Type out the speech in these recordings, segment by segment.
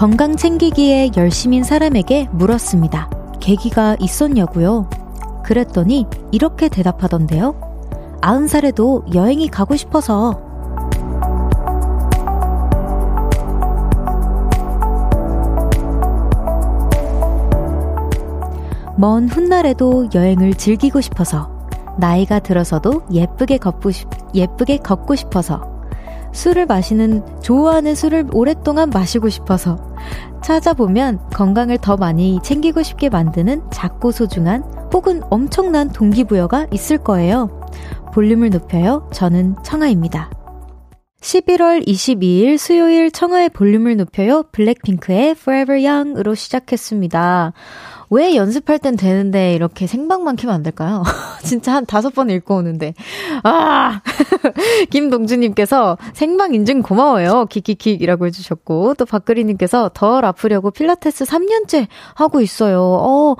건강 챙기기에 열심인 사람에게 물었습니다. 계기가 있었냐고요? 그랬더니 이렇게 대답하던데요. 아흔 살에도 여행이 가고 싶어서 먼 훗날에도 여행을 즐기고 싶어서 나이가 들어서도 예쁘게 걷고 싶, 예쁘게 걷고 싶어서 술을 마시는, 좋아하는 술을 오랫동안 마시고 싶어서 찾아보면 건강을 더 많이 챙기고 싶게 만드는 작고 소중한 혹은 엄청난 동기부여가 있을 거예요. 볼륨을 높여요. 저는 청아입니다. 11월 22일 수요일 청하의 볼륨을 높여요. 블랙핑크의 Forever Young으로 시작했습니다. 왜 연습할 땐 되는데 이렇게 생방만 키면 안 될까요? 진짜 한 다섯 번 읽고 오는데. 아! 김동주님께서 생방 인증 고마워요. 킥킥킥이라고 해주셨고, 또 박그리님께서 덜 아프려고 필라테스 3년째 하고 있어요. 어,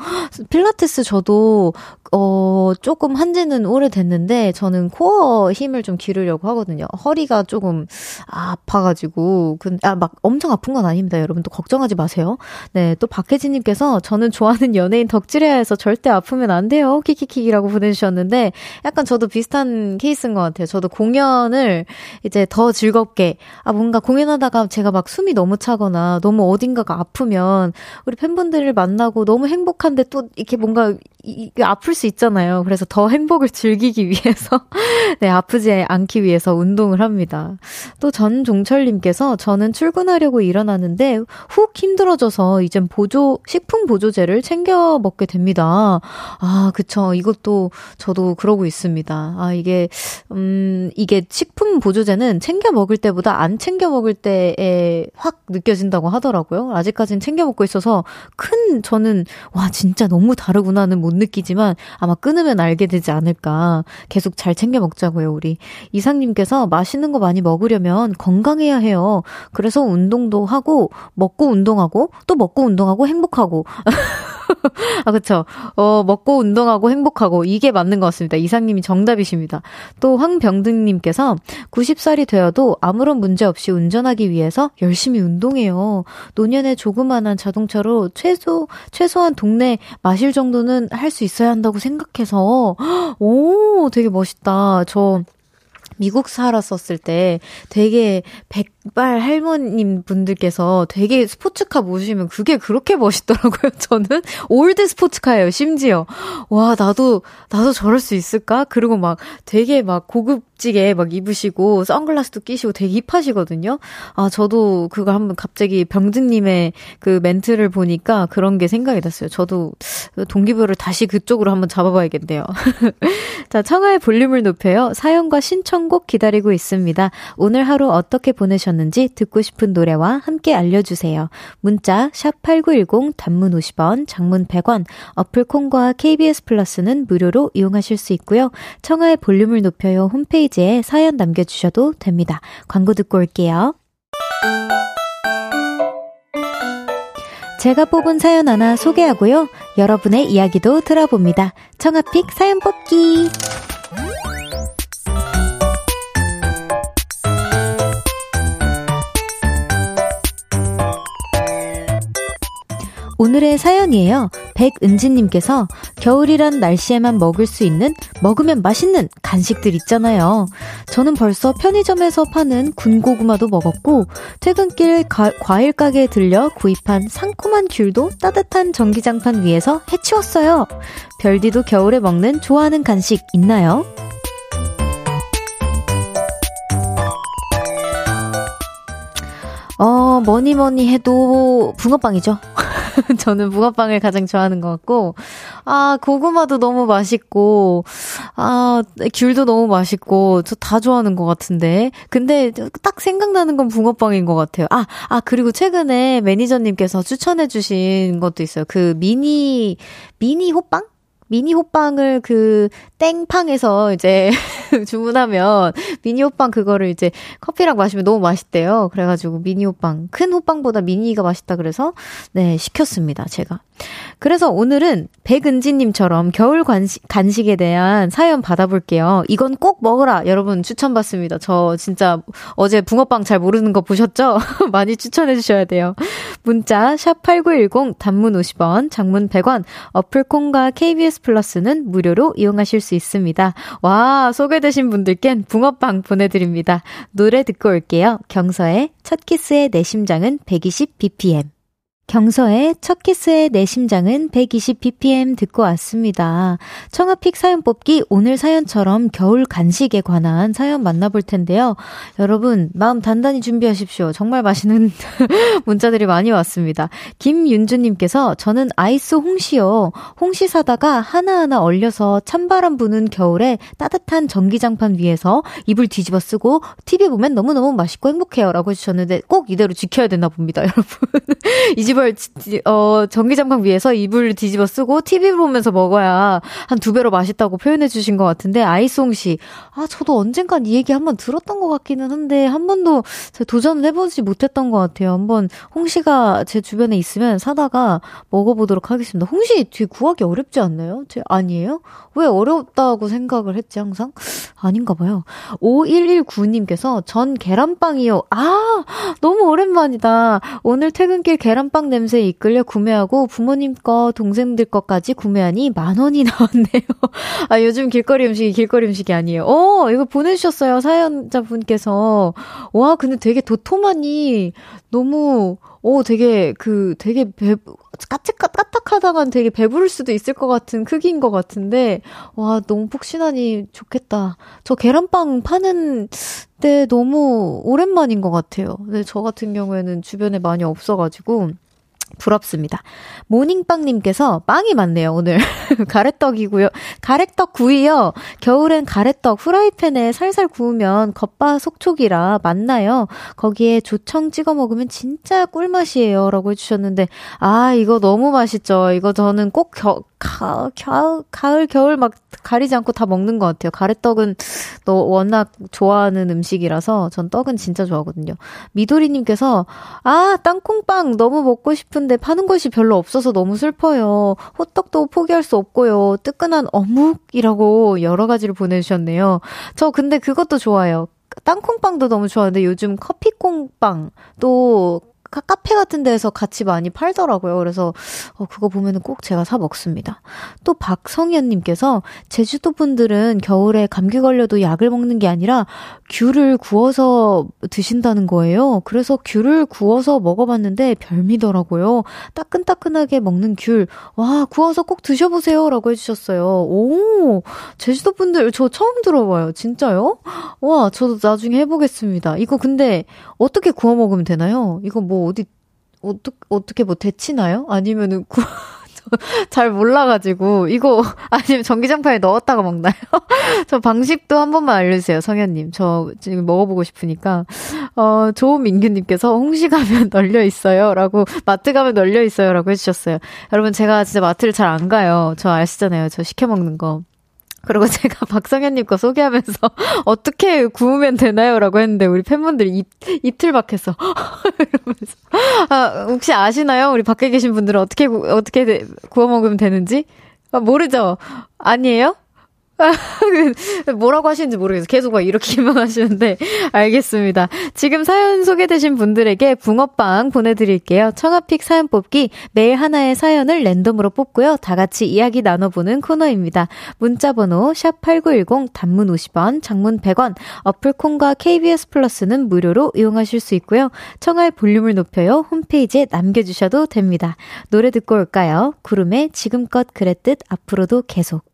필라테스 저도, 어, 조금 한지는 오래됐는데, 저는 코어 힘을 좀 기르려고 하거든요. 허리가 조금 아파가지고, 근, 아, 막 엄청 아픈 건 아닙니다. 여러분 또 걱정하지 마세요. 네, 또 박혜진님께서 저는 좋아하는 연예인 덕질해야 서 절대 아프면 안 돼요. 키키키라고 보내주셨는데 약간 저도 비슷한 케이스인 것 같아요. 저도 공연을 이제 더 즐겁게 아 뭔가 공연하다가 제가 막 숨이 너무 차거나 너무 어딘가가 아프면 우리 팬분들을 만나고 너무 행복한데 또 이렇게 뭔가 이, 이, 아플 수 있잖아요. 그래서 더 행복을 즐기기 위해서, 네, 아프지 않기 위해서 운동을 합니다. 또 전종철님께서 저는 출근하려고 일어나는데 훅 힘들어져서 이젠 보조, 식품 보조제를 챙겨 먹게 됩니다. 아, 그쵸. 이것도 저도 그러고 있습니다. 아, 이게, 음, 이게 식품 보조제는 챙겨 먹을 때보다 안 챙겨 먹을 때에 확 느껴진다고 하더라고요. 아직까지는 챙겨 먹고 있어서 큰, 저는, 와, 진짜 너무 다르구나는 못 느끼지만 아마 끊으면 알게 되지 않을까. 계속 잘 챙겨 먹자고요, 우리. 이상님께서 맛있는 거 많이 먹으려면 건강해야 해요. 그래서 운동도 하고, 먹고 운동하고, 또 먹고 운동하고 행복하고. 아, 그쵸. 어, 먹고 운동하고 행복하고, 이게 맞는 것 같습니다. 이상님이 정답이십니다. 또 황병등님께서 90살이 되어도 아무런 문제 없이 운전하기 위해서 열심히 운동해요. 노년에 조그만한 자동차로 최소, 최소한 동네 마실 정도는 할 수 있어야 한다고 생각해서, 오, 되게 멋있다. 저, 미국 살았었을 때 되게 백발 할머님 분들께서 되게 스포츠카 모시면 그게 그렇게 멋있더라고요. 저는 old 스포츠카예요, 심지어. 와, 나도 나도 저럴 수 있을까? 그리고 막 되게 막 고급지게 막 입으시고 선글라스도 끼시고 되게 hip하시거든요. 아, 저도 그거 한번 갑자기 병든님의 그 멘트를 보니까 그런 게 생각이 났어요. 저도 동기부여를 다시 그쪽으로 한번 잡아봐야겠네요. 자, 청하의 볼륨을 높여요. 사연과 신청곡 기다리고 있습니다. 오늘 하루 어떻게 보내셨 는지 듣고 싶은 노래와 함께 알려주세요. 문자 샵8910 단문 50원, 장문 100원, 어플 콩과 KBS 플러스는 무료로 이용하실 수 있고요. 청하의 볼륨을 높여요 홈페이지에 사연 남겨주셔도 됩니다. 광고 듣고 올게요. 제가 뽑은 사연 하나 소개하고요. 여러분의 이야기도 들어봅니다. 청아픽 사연 뽑기. 오늘의 사연이에요. 백은지님께서 겨울이란 날씨에만 먹을 수 있는 먹으면 맛있는 간식들 있잖아요. 저는 벌써 편의점에서 파는 군고구마도 먹었고 퇴근길 가, 과일 가게에 들려 구입한 상큼한 귤도 따뜻한 전기장판 위에서 해치웠어요. 별디도 겨울에 먹는 좋아하는 간식 있나요? 어, 뭐니 뭐니 해도 붕어빵이죠. 저는 붕어빵을 가장 좋아하는 것 같고, 아, 고구마도 너무 맛있고, 아, 귤도 너무 맛있고, 저 다 좋아하는 것 같은데. 근데 딱 생각나는 건 붕어빵인 것 같아요. 아, 아, 그리고 최근에 매니저님께서 추천해주신 것도 있어요. 그 미니, 미니 호빵? 미니 호빵을 그 땡팡에서 이제 주문하면 미니 호빵 그거를 이제 커피랑 마시면 너무 맛있대요. 그래가지고 미니 호빵 큰 호빵보다 미니가 맛있다 그래서 네 시켰습니다 제가. 그래서 오늘은 백은지님처럼 겨울 간식, 간식에 대한 사연 받아볼게요. 이건 꼭 먹어라 여러분 추천받습니다. 저 진짜 어제 붕어빵 잘 모르는 거 보셨죠? 많이 추천해 주셔야 돼요. 문자 샵8910 단문 50원, 장문 100원, 어플 콩과 KBS 플러스는 무료로 이용하실 수 있습니다. 와, 소개되신 분들께는 붕어빵 보내드립니다. 노래 듣고 올게요. 경서의 첫 키스의 내 심장은 120bpm. 경서의 첫 키스의 내 심장은 120bpm 듣고 왔습니다. 청아픽 사연 뽑기 오늘 사연처럼 겨울 간식에 관한 사연 만나볼 텐데요. 여러분 마음 단단히 준비하십시오. 정말 맛있는 문자들이 많이 왔습니다. 김윤주님께서 저는 아이스 홍시요. 홍시 사다가 하나하나 얼려서 찬바람 부는 겨울에 따뜻한 전기장판 위에서 이불 뒤집어 쓰고 TV 보면 너무너무 맛있고 행복해요. 라고 해주셨는데 꼭 이대로 지켜야 되나 봅니다. 여러분. 이 집을 이걸 어 전기 장판 위에서 이불 뒤집어 쓰고 TV 보면서 먹어야 한 두 배로 맛있다고 표현해 주신 것 같은데 아이송 씨, 아 저도 언젠간 이 얘기 한번 들었던 것 같기는 한데 한 번도 도전을 해보지 못했던 것 같아요. 한번 홍시가 제 주변에 있으면 사다가 먹어보도록 하겠습니다. 홍시 뒤에 구하기 어렵지 않나요? 제 아니에요? 왜 어렵다고 생각을 했지 항상? 아닌가 봐요. 5119님께서 전 계란빵이요. 아 너무 오랜만이다. 오늘 퇴근길 계란빵 냄새에 이끌려 구매하고 부모님 거, 동생들 거까지 구매하니 만 원이 나왔네요. 아, 요즘 길거리 음식이 길거리 음식이 아니에요. 어, 이거 보내주셨어요. 사연자분께서. 와, 근데 되게 도톰하니 너무, 오, 되게, 그, 되게 배, 까찍, 까딱하다간 되게 배부를 수도 있을 것 같은 크기인 것 같은데, 와, 너무 폭신하니 좋겠다. 저 계란빵 파는 때 너무 오랜만인 것 같아요. 근데 저 같은 경우에는 주변에 많이 없어가지고, 부럽습니다. 모닝빵님께서 빵이 많네요, 오늘. 가래떡이고요. 가래떡 구이요. 겨울엔 가래떡 후라이팬에 살살 구우면 겉바 속촉이라 맛나요. 거기에 조청 찍어 먹으면 진짜 꿀맛이에요. 라고 해주셨는데, 아, 이거 너무 맛있죠. 이거 저는 꼭 겨, 가, 가, 가을, 겨울 막 가리지 않고 다 먹는 것 같아요. 가래떡은 너 워낙 좋아하는 음식이라서 전 떡은 진짜 좋아하거든요. 미도리님께서, 아, 땅콩빵 너무 먹고 싶은 데 파는 곳이 별로 없어서 너무 슬퍼요. 호떡도 포기할 수 없고요. 뜨끈한 어묵이라고 여러 가지를 보내주셨네요. 저 근데 그것도 좋아요. 땅콩빵도 너무 좋아하는데 요즘 커피콩빵 또 카페 같은 데에서 같이 많이 팔더라고요. 그래서 어, 그거 보면은 꼭 제가 사 먹습니다. 또 박성현님께서 제주도 분들은 겨울에 감기 걸려도 약을 먹는 게 아니라 귤을 구워서 드신다는 거예요. 그래서 귤을 구워서 먹어봤는데 별미더라고요. 따끈따끈하게 먹는 귤. 와, 구워서 꼭 드셔보세요. 라고 해주셨어요. 오, 제주도 분들 저 처음 들어봐요. 진짜요? 와, 저도 나중에 해보겠습니다. 이거 근데 어떻게 구워 먹으면 되나요? 이거 뭐 어디 어떻게 어떻게 뭐 데치나요? 아니면은 구... 잘 몰라가지고 이거 아니면 전기장판에 넣었다가 먹나요? 저 방식도 한 번만 알려주세요, 성현님. 저 지금 먹어보고 싶으니까 어 조민규님께서 홍시 가면 널려 있어요라고 마트 가면 널려 있어요라고 해주셨어요. 여러분 제가 진짜 마트를 잘 안 가요. 저 아시잖아요. 저 시켜 먹는 거. 그리고 제가 박성현님 거 소개하면서 어떻게 구우면 되나요? 라고 했는데 우리 팬분들이 입, 이틀 밖에서 이러면서 아, 혹시 아시나요? 우리 밖에 계신 분들은 어떻게 어떻게 구워 먹으면 되는지? 아, 모르죠? 아니에요? 뭐라고 하시는지 모르겠어요. 계속 막 이렇게만 하시는데 알겠습니다. 지금 사연 소개되신 분들에게 붕어빵 보내드릴게요. 청아픽 사연 뽑기 매일 하나의 사연을 랜덤으로 뽑고요. 다 같이 이야기 나눠보는 코너입니다. 문자번호 샵 #8910 단문 50원, 장문 100원, 어플 콩과 KBS 플러스는 무료로 이용하실 수 있고요. 청아의 볼륨을 높여요 홈페이지에 남겨주셔도 됩니다. 노래 듣고 올까요? 구름의 지금껏 그랬듯 앞으로도 계속.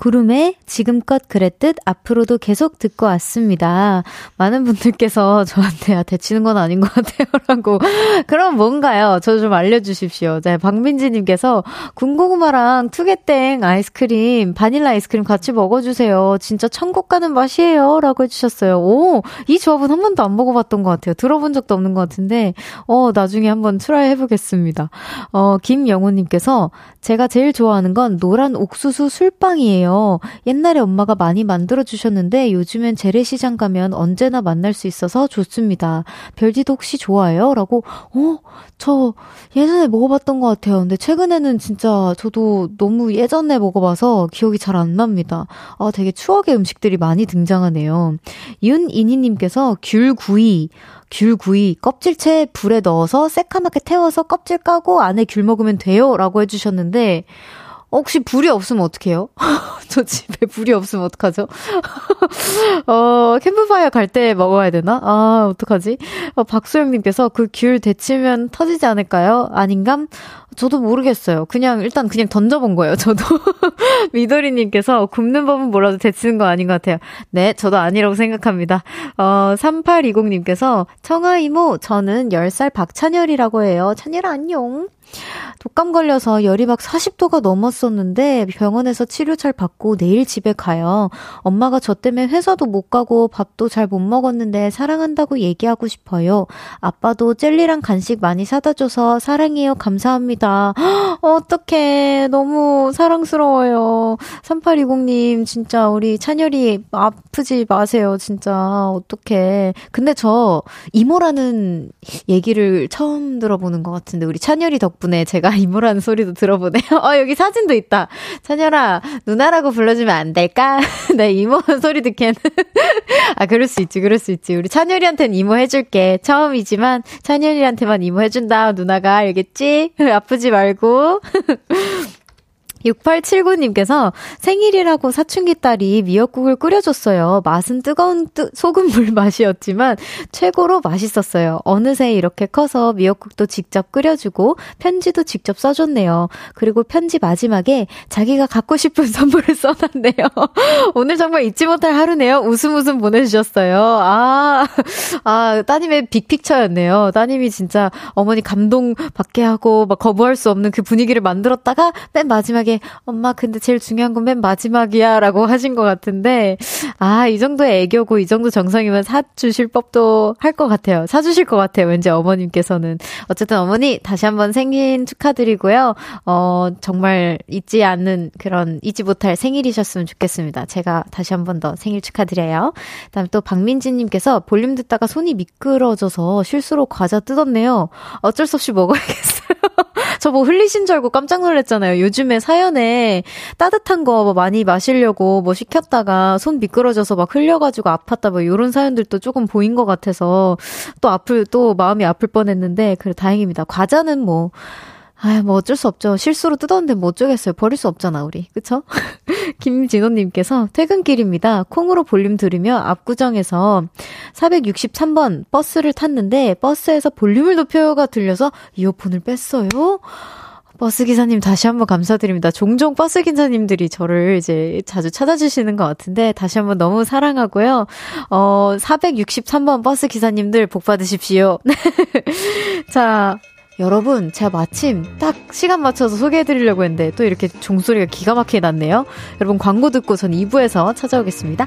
구름에 지금껏 그랬듯 앞으로도 계속 듣고 왔습니다. 많은 분들께서 저한테 아, 대치는 건 아닌 것 같아요. 라고. 그럼 뭔가요? 저 좀 알려주십시오. 네, 박민지님께서 군고구마랑 투게땡 아이스크림, 바닐라 아이스크림 같이 먹어주세요. 진짜 천국 가는 맛이에요. 라고 해주셨어요. 오, 이 조합은 한 번도 안 먹어봤던 것 같아요. 들어본 적도 없는 것 같은데, 어, 나중에 한번 try 해보겠습니다. 어, 김영호님께서 제가 제일 좋아하는 건 노란 옥수수 술빵이에요. 궁금해요. 옛날에 엄마가 많이 만들어 주셨는데 요즘엔 재래시장 가면 언제나 만날 수 있어서 좋습니다. 별디도 혹시 좋아해요? 라고, 어, 저 예전에 먹어봤던 것 같아요. 근데 최근에는 진짜 저도 너무 예전에 먹어봐서 기억이 잘 안 납니다. 아, 되게 추억의 음식들이 많이 등장하네요. 윤이니님께서 귤구이, 귤구이 껍질채 불에 넣어서 새카맣게 태워서 껍질 까고 안에 귤 먹으면 돼요. 라고 해주셨는데, 혹시 불이 없으면 어떡해요? 저 집에 불이 없으면 어떡하죠? 어, 캠프파이어 갈 때 먹어야 되나? 아, 어떡하지? 어, 박소영님께서 그 귤 데치면 터지지 않을까요? 아닌감? 저도 모르겠어요. 그냥, 일단 그냥 던져본 거예요, 저도. 미도리님께서 굽는 법은 몰라도 데치는 거 아닌 것 같아요. 네, 저도 아니라고 생각합니다. 어, 3820님께서 청아 이모, 저는 10살 박찬열이라고 해요. 찬열아, 안녕. 독감 걸려서 열이 막 40도가 넘었었는데 병원에서 치료 잘 받고 내일 집에 가요. 엄마가 저 때문에 회사도 못 가고 밥도 잘 못 먹었는데 사랑한다고 얘기하고 싶어요. 아빠도 젤리랑 간식 많이 사다 줘서 사랑해요. 감사합니다. 어떡해. 너무 사랑스러워요. 3820님, 진짜 우리 찬열이 아프지 마세요. 진짜. 어떡해. 근데 저 이모라는 얘기를 처음 들어보는 것 같은데 우리 찬열이 덕분에 제가 이모라는 소리도 들어보네요. 어, 여기 사진도 있다. 찬열아, 누나라고 불러주면 안 될까? 네, 이모 소리 듣기에는. 아, 그럴 수 있지, 그럴 수 있지. 우리 찬열이한테는 이모 해줄게. 처음이지만 찬열이한테만 이모 해준다. 누나가 알겠지? 아프지 말고. 6879님께서 생일이라고 사춘기 딸이 미역국을 끓여줬어요. 맛은 뜨거운 뜨, 소금물 맛이었지만 최고로 맛있었어요. 어느새 이렇게 커서 미역국도 직접 끓여주고 편지도 직접 써줬네요. 그리고 편지 마지막에 자기가 갖고 싶은 선물을 써놨네요. 오늘 정말 잊지 못할 하루네요. 웃음 웃음 보내주셨어요. 아, 아, 따님의 빅픽처였네요. 따님이 진짜 어머니 감동 받게 하고 막 거부할 수 없는 그 분위기를 만들었다가 맨 마지막에 마지막에 엄마 근데 제일 중요한 건 맨 마지막이야라고 하신 것 같은데 아 이 정도의 애교고 이 정도 정성이면 사주실 법도 할 것 같아요. 사주실 것 같아요. 왠지 어머님께서는 어쨌든 어머니 다시 한번 생일 축하드리고요. 어 정말 잊지 않는 그런 잊지 못할 생일이셨으면 좋겠습니다. 제가 다시 한 번 더 생일 축하드려요. 그다음 또 박민지님께서 볼륨 듣다가 손이 미끄러져서 실수로 과자 뜯었네요. 어쩔 수 없이 먹어야겠어요. 저 뭐 흘리신 줄 알고 깜짝 놀랐잖아요. 요즘에 사연에 따뜻한 거 뭐 많이 마시려고 뭐 시켰다가 손 미끄러져서 막 흘려가지고 아팠다 뭐 요런 사연들도 조금 보인 것 같아서 또 아플, 또 마음이 아플 뻔 했는데, 그래, 다행입니다. 과자는 뭐, 아, 뭐 어쩔 수 없죠. 실수로 뜯었는데 뭐 어쩌겠어요. 버릴 수 없잖아, 우리. 그쵸? 김진호님께서 퇴근길입니다. 콩으로 볼륨 들으며 압구정에서 463번 버스를 탔는데 버스에서 볼륨을 높여가 들려서 이어폰을 뺐어요. 버스 기사님 다시 한번 감사드립니다. 종종 버스 기사님들이 저를 이제 자주 찾아주시는 것 같은데 다시 한번 너무 사랑하고요. 어, 463번 버스 기사님들 복 받으십시오. 자, 여러분, 제가 마침 딱 시간 맞춰서 소개해 드리려고 했는데 또 이렇게 종소리가 기가 막히게 났네요. 여러분 광고 듣고 전 2부에서 찾아오겠습니다.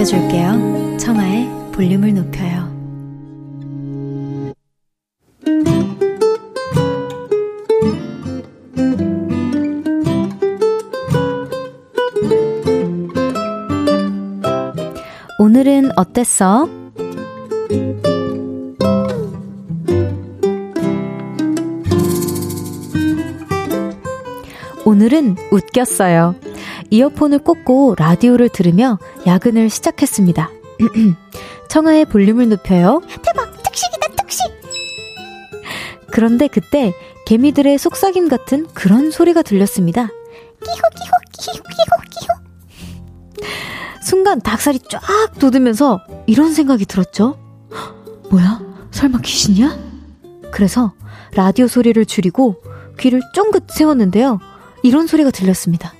높여줄게요. 청하의 볼륨을 높여요. 오늘은 어땠어? 오늘은 웃겼어요. 이어폰을 꽂고 라디오를 들으며 야근을 시작했습니다. 청하의 볼륨을 높여요. 대박! 특식이다, 특식! 그런데 그때 개미들의 속삭임 같은 그런 소리가 들렸습니다. 끼호, 끼호, 끼호, 끼호, 끼호. 순간 닭살이 쫙 돋으면서 이런 생각이 들었죠. 뭐야? 설마 귀신이야? 그래서 라디오 소리를 줄이고 귀를 쫑긋 세웠는데요. 이런 소리가 들렸습니다.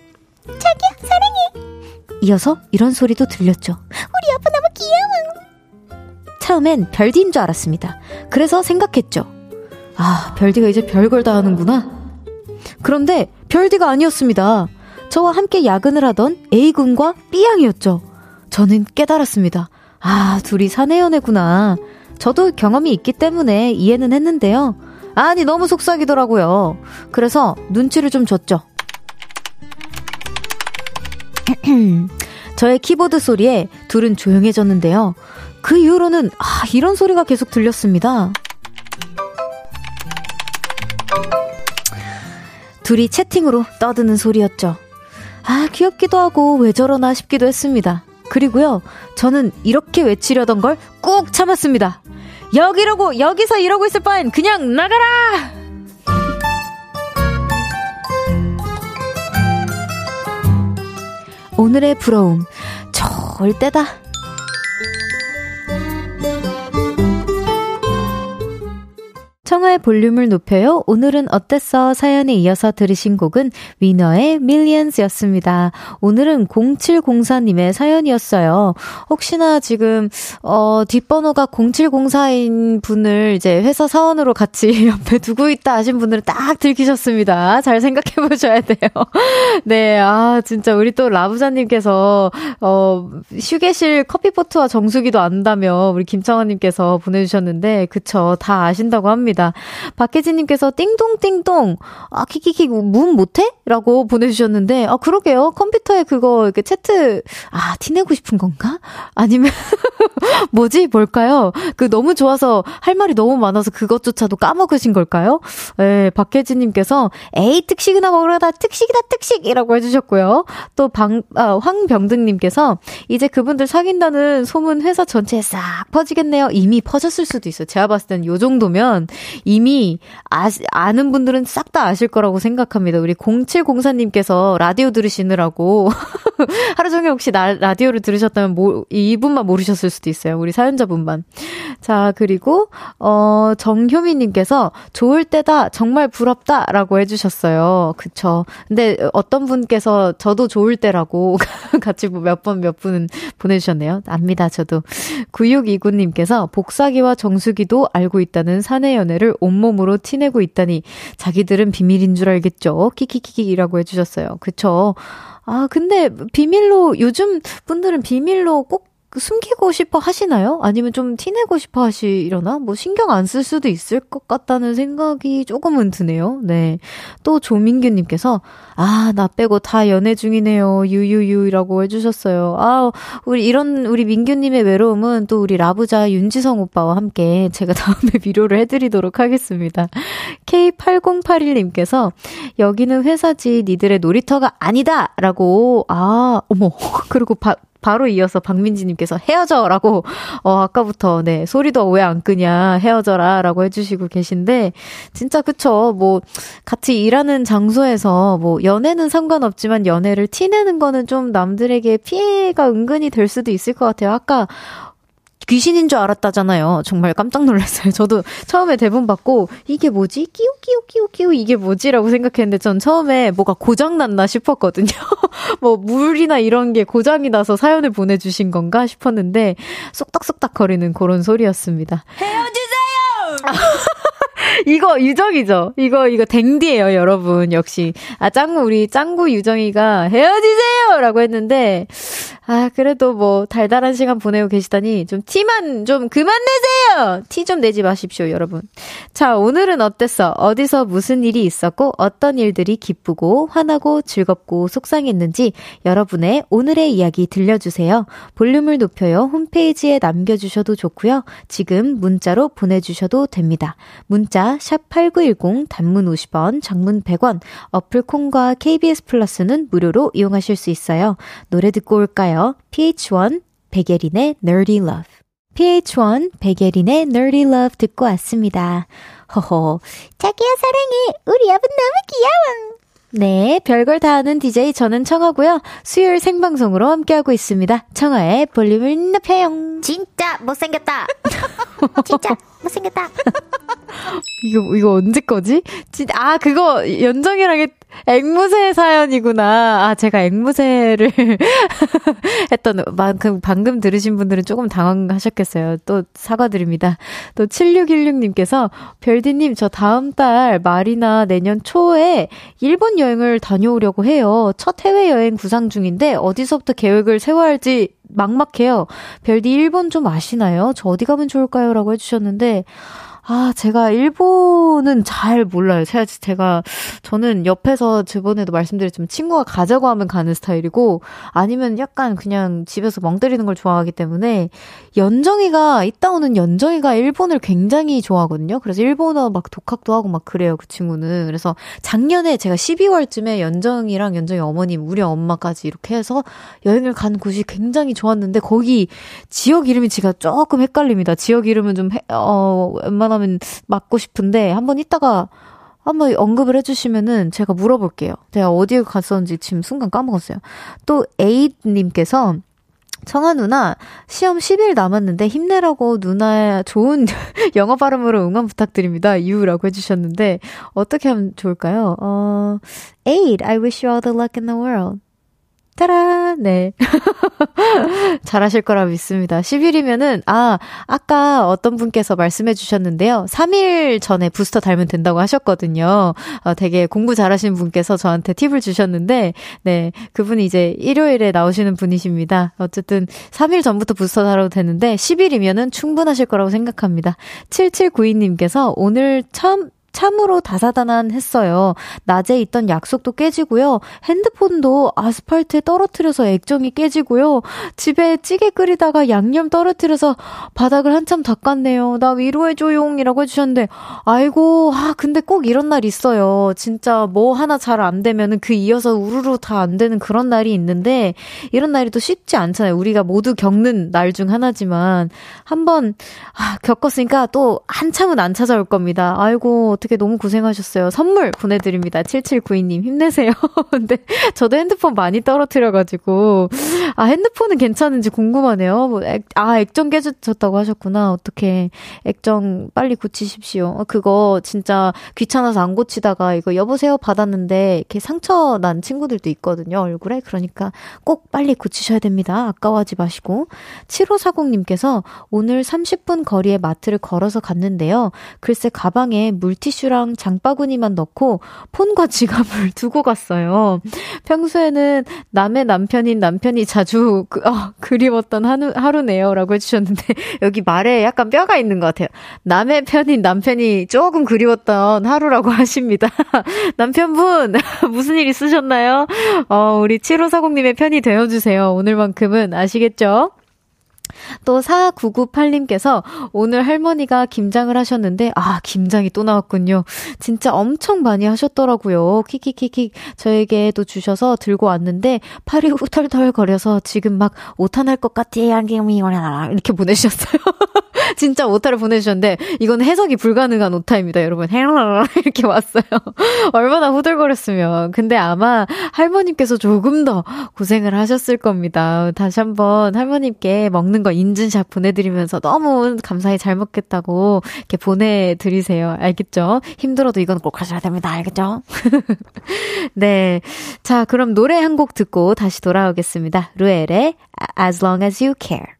자기야, 사랑해. 이어서 이런 소리도 들렸죠. 우리 아빠 너무 귀여워. 처음엔 별디인 줄 알았습니다. 그래서 생각했죠. 아, 별디가 이제 별걸 다 하는구나. 그런데 별디가 아니었습니다. 저와 함께 야근을 하던 A군과 B양이었죠. 저는 깨달았습니다. 아, 둘이 사내연애구나. 저도 경험이 있기 때문에 이해는 했는데요. 아니, 너무 속삭이더라고요. 그래서 눈치를 좀 줬죠. 저의 키보드 소리에 둘은 조용해졌는데요. 그 이후로는, 아, 이런 소리가 계속 들렸습니다. 둘이 채팅으로 떠드는 소리였죠. 아, 귀엽기도 하고 왜 저러나 싶기도 했습니다. 그리고요, 저는 이렇게 외치려던 걸 꾹 참았습니다. 여기라고, 여기서 이러고 있을 바엔 그냥 나가라! 오늘의 부러움, 때다. 청하의 볼륨을 높여요. 오늘은 어땠어? 사연에 이어서 들으신 곡은 위너의 Millions였습니다. 오늘은 0704님의 사연이었어요. 혹시나 지금, 어, 뒷번호가 0704인 분을 이제 회사 사원으로 같이 옆에 두고 있다 하신 분들은 딱 들키셨습니다. 잘 생각해 보셔야 돼요. 네, 아, 진짜 우리 또 라부자님께서, 어, 휴게실 커피포트와 정수기도 안다며 우리 김창원님께서 보내주셨는데, 그쵸. 다 아신다고 합니다. 감사합니다. 박혜진님께서 띵동띵동, 아, 키키키, 문 못해? 라고 보내주셨는데, 아, 그러게요. 컴퓨터에 그거, 이렇게 채트, 아, 티내고 싶은 건가? 아니면, 뭐지? 뭘까요? 그 너무 좋아서 할 말이 너무 많아서 그것조차도 까먹으신 걸까요? 예, 박혜진님께서, 에이, 특식이나 먹으러다 특식이다, 특식이라고 해주셨고요. 또 방, 아, 황병등님께서, 이제 그분들 사귄다는 소문 회사 전체에 싹 퍼지겠네요. 이미 퍼졌을 수도 있어요. 제가 봤을 땐 요 정도면 이미 아, 아는 분들은 싹 다 아실 거라고 생각합니다. 우리 0704님께서 라디오 들으시느라고 하루 종일 혹시 나, 라디오를 들으셨다면 모, 이분만 모르셨을 수도 있어요. 우리 사연자분만. 자, 그리고 어 정효미님께서 좋을 때다 정말 부럽다 라고 해주셨어요. 그쵸. 근데 어떤 분께서 저도 좋을 때라고 같이 몇 번 몇 분은 보내주셨네요. 압니다, 저도. 9629님께서 복사기와 정수기도 알고 있다는 사내 연애 연애를 온몸으로 티내고 있다니 자기들은 비밀인 줄 알겠죠. 키키키키라고 해주셨어요. 그쵸. 아, 근데 비밀로, 요즘 분들은 비밀로 꼭 숨기고 싶어 하시나요? 아니면 좀 티내고 싶어 하시려나? 뭐 신경 안 쓸 수도 있을 것 같다는 생각이 조금은 드네요. 네. 또 조민규님께서, 아, 나 빼고 다 연애 중이네요. 유유유라고 해주셨어요. 아, 우리 이런, 우리 민규님의 외로움은 또 우리 라부자 윤지성 오빠와 함께 제가 다음에 위로를 해드리도록 하겠습니다. K8081님께서, 여기는 회사지 니들의 놀이터가 아니다! 라고, 아, 어머. 그리고 바, 바로 이어서 박민지님께서 헤어져라고, 어, 아까부터, 네, 소리도 왜 안 끄냐, 헤어져라 라고 해주시고 계신데, 진짜 그쵸. 뭐, 같이 일하는 장소에서, 뭐, 연애는 상관없지만 연애를 티내는 거는 좀 남들에게 피해가 은근히 될 수도 있을 것 같아요. 아까, 귀신인 줄 알았다잖아요. 정말 깜짝 놀랐어요. 저도 처음에 대본 받고 이게 뭐지? 끼우 끼우 끼우 끼우 이게 뭐지라고 생각했는데 전 처음에 뭐가 고장 났나 싶었거든요. 뭐 물이나 이런 게 고장이 나서 사연을 보내주신 건가 싶었는데 쏙닥쏙닥 거리는 그런 소리였습니다. 헤어지세요. 이거 유정이죠. 이거 이거 댕디예요, 여러분. 역시 아 짱구 우리 짱구 유정이가 헤어지세요라고 했는데 아, 그래도 뭐 달달한 시간 보내고 계시다니 좀 티만 좀 그만 내세요. 티 좀 내지 마십시오, 여러분. 자, 오늘은 어땠어? 어디서 무슨 일이 있었고 어떤 일들이 기쁘고 화나고 즐겁고 속상했는지 여러분의 오늘의 이야기 들려주세요. 볼륨을 높여요. 홈페이지에 남겨주셔도 좋고요. 지금 문자로 보내주셔도 됩니다. 문자 샵 #8910 단문 50원, 장문 100원. 어플 콩과 KBS 플러스는 무료로 이용하실 수 있어요. 노래 듣고 올까요? PH1 베게린의 Nerdy Love. PH1 베게린의 Nerdy Love 듣고 왔습니다. 허허. 자기야 사랑해. 우리 아분 너무 귀여워. 네, 별걸 다 아는 DJ 저는 청하고요. 수요일 생방송으로 함께하고 있습니다. 청하의 볼륨을 높여요. 진짜 못생겼다. 진짜 못생겼다. 이거, 이거 언제 거지? 진짜, 아, 그거, 연정이랑 앵무새 사연이구나. 아, 제가 앵무새를 했던 만큼 방금 들으신 분들은 조금 당황하셨겠어요. 또 사과드립니다. 또 7616님께서 별디님 저 다음 달 말이나 내년 초에 일본 여행을 다녀오려고 해요. 첫 해외 여행 구상 중인데 어디서부터 계획을 세워야 할지 막막해요. 별디 일본 좀 아시나요? 저 어디 가면 좋을까요? 라고 해주셨는데 아, 제가 일본은 잘 몰라요. 제가, 제가, 저는 옆에서 저번에도 말씀드렸지만 친구가 가자고 하면 가는 스타일이고, 아니면 약간 그냥 집에서 멍 때리는 걸 좋아하기 때문에, 연정이가, 이따 오는 연정이가 일본을 굉장히 좋아하거든요. 그래서 일본어 막 독학도 하고 막 그래요, 그 친구는. 그래서 작년에 제가 12월쯤에 연정이랑 연정이 어머님, 우리 엄마까지 이렇게 해서 여행을 간 곳이 굉장히 좋았는데, 거기 지역 이름이 제가 조금 헷갈립니다. 지역 이름은 좀, 해, 어, 웬만하면 하면 맞고 싶은데 한번 이따가 한번 언급을 해주시면은 제가 물어볼게요. 제가 어디에 갔었는지 지금 순간 까먹었어요. 또 에이님께서 청아 누나, 시험 10일 남았는데 힘내라고 누나의 좋은 영어 발음으로 응원 부탁드립니다. 이유라고 해주셨는데, 어떻게 하면 좋을까요? 어, Aid, I wish you all the luck in the world. 따라, 네. 잘하실 거라 믿습니다. 10일이면은, 아, 아까 어떤 분께서 말씀해 주셨는데요. 3일 전에 부스터 달면 된다고 하셨거든요. 어, 되게 공부 잘하시는 분께서 저한테 팁을 주셨는데, 네. 그분이 이제 일요일에 나오시는 분이십니다. 어쨌든 3일 전부터 부스터 달아도 되는데, 10일이면은 충분하실 거라고 생각합니다. 7792님께서 오늘 처음 참으로 다사다난했어요. 낮에 있던 약속도 깨지고요. 핸드폰도 아스팔트에 떨어뜨려서 액정이 깨지고요. 집에 찌개 끓이다가 양념 떨어뜨려서 바닥을 한참 닦았네요. 나 위로해줘용이라고 해주셨는데, 아이고, 아, 근데 꼭 이런 날 있어요. 진짜 뭐 하나 잘 안 되면은 그 이어서 우르르 다 안 되는 그런 날이 있는데, 이런 날이 또 쉽지 않잖아요. 우리가 모두 겪는 날 중 하나지만, 한번, 아, 겪었으니까 또 한참은 안 찾아올 겁니다. 아이고, 어떻게 너무 고생하셨어요. 선물 보내드립니다. 7792님, 힘내세요. 근데 저도 핸드폰 많이 떨어뜨려가지고, 아, 핸드폰은 괜찮은지 궁금하네요. 뭐, 액, 아, 액정 깨졌다고 하셨구나. 어떻게, 액정 빨리 고치십시오. 어, 그거 진짜 귀찮아서 안 고치다가 이거 여보세요 받았는데, 이렇게 상처 난 친구들도 있거든요. 얼굴에. 그러니까 꼭 빨리 고치셔야 됩니다. 아까워하지 마시고. 7540님께서 오늘 30분 거리에 마트를 걸어서 갔는데요. 글쎄 가방에 물티 티슈랑 장바구니만 넣고 폰과 지갑을 두고 갔어요. 평소에는 남의 남편인 남편이 자주 그, 어, 그리웠던 하루, 하루네요. 라고 해주셨는데, 여기 말에 약간 뼈가 있는 것 같아요. 남의 편인 남편이 조금 그리웠던 하루라고 하십니다. 남편분, 무슨 일 있으셨나요? 어, 우리 7540님의 편이 되어주세요. 오늘만큼은 아시겠죠? 또 4998님께서 오늘 할머니가 김장을 하셨는데, 아, 김장이 또 나왔군요. 진짜 엄청 많이 하셨더라고요. 키키키키 저에게도 주셔서 들고 왔는데, 팔이 후털털 거려서 지금 막 오탄할 것 같아, 이렇게 보내주셨어요. 진짜 오타를 보내주셨는데, 이건 해석이 불가능한 오타입니다, 여러분. 이렇게 왔어요. 얼마나 후들거렸으면. 근데 아마 할머님께서 조금 더 고생을 하셨을 겁니다. 다시 한번 할머님께 먹는 거 인증샷 보내드리면서 너무 감사히 잘 먹겠다고 이렇게 보내드리세요. 알겠죠? 힘들어도 이건 꼭 하셔야 됩니다. 알겠죠? 네. 자, 그럼 노래 한 곡 듣고 다시 돌아오겠습니다. 루엘의 As Long As You Care.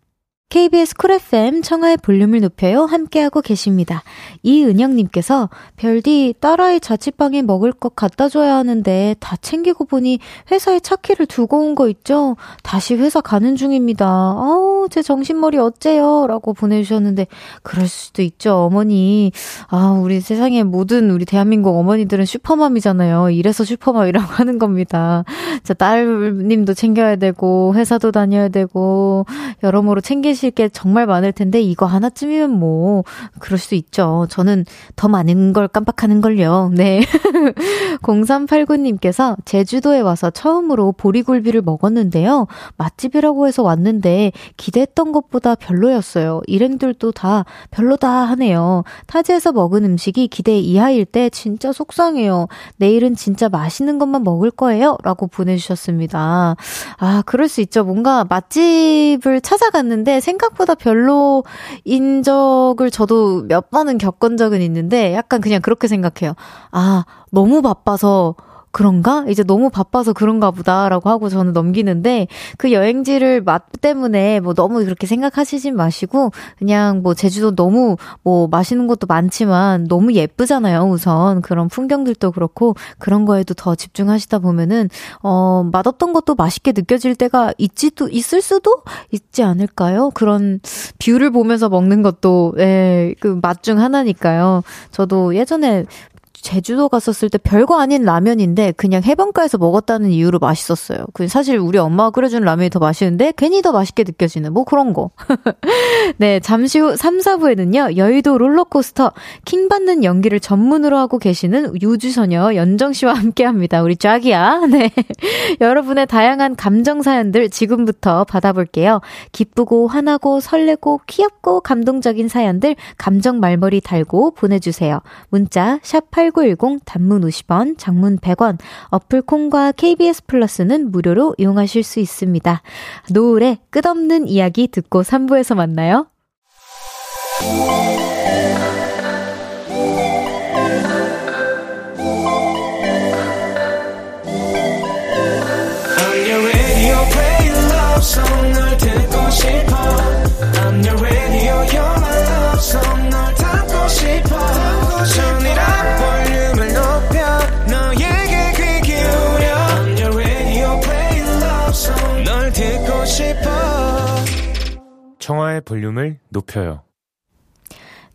KBS 쿨 FM 청하의 볼륨을 높여요 함께하고 계십니다. 이은영님께서 별디 딸아이 자취방에 먹을 것 갖다 줘야 하는데 다 챙기고 보니 회사에 차키를 두고 온 거 있죠? 다시 회사 가는 중입니다. 아우 제 정신머리 어째요? 라고 보내주셨는데 그럴 수도 있죠 어머니. 아 우리 세상에 모든 우리 대한민국 어머니들은 슈퍼맘이잖아요. 이래서 슈퍼맘이라고 하는 겁니다. 자 딸님도 챙겨야 되고 회사도 다녀야 되고 여러모로 챙기시 느끼실 게 정말 많을 텐데 이거 하나쯤이면 뭐 그럴 수 있죠. 저는 더 많은 걸 깜빡하는 걸요. 네. 0389님께서 제주도에 와서 처음으로 보리굴비를 먹었는데요. 맛집이라고 해서 왔는데 기대했던 것보다 별로였어요. 일행들도 다 별로다 하네요. 타지에서 먹은 음식이 기대 이하일 때 진짜 속상해요. 내일은 진짜 맛있는 것만 먹을 거예요. 라고 보내주셨습니다. 아, 그럴 수 있죠. 뭔가 맛집을 찾아갔는데 생각보다 별로인 적을 저도 몇 번은 겪은 적은 있는데 약간 그냥 그렇게 생각해요. 아, 너무 바빠서 그런가? 이제 너무 바빠서 그런가 보다라고 하고 저는 넘기는데 그 여행지를 맛 때문에 뭐 너무 그렇게 생각하시진 마시고 그냥 뭐 제주도 너무 뭐 맛있는 것도 많지만 너무 예쁘잖아요. 우선 그런 풍경들도 그렇고 그런 거에도 더 집중하시다 보면은 어 맛없던 것도 맛있게 느껴질 때가 있지도 있을 수도 있지 않을까요? 그런 view를 보면서 먹는 것도 예, 그 맛 중 하나니까요. 저도 예전에 제주도 갔었을 때 별거 아닌 라면인데 그냥 해변가에서 먹었다는 이유로 맛있었어요. 그 사실 우리 엄마가 끓여준 라면이 더 맛있는데 괜히 더 맛있게 느껴지는 뭐 그런 거. 네, 잠시 후 3, 4부에는요. 여의도 롤러코스터 킹 받는 연기를 전문으로 하고 계시는 유주소녀 연정 씨와 함께 합니다. 우리 쫙이야. 네. 여러분의 다양한 감정 사연들 지금부터 받아볼게요. 기쁘고 화나고 설레고 귀엽고 감동적인 사연들 감정 말머리 달고 보내 주세요. 문자 샵8 8910 단문 50원, 장문 100원, 어플 콩과 KBS 플러스는 무료로 이용하실 수 있습니다. 노을의 끝없는 이야기 듣고 3부에서 만나요. 청하의 볼륨을 높여요.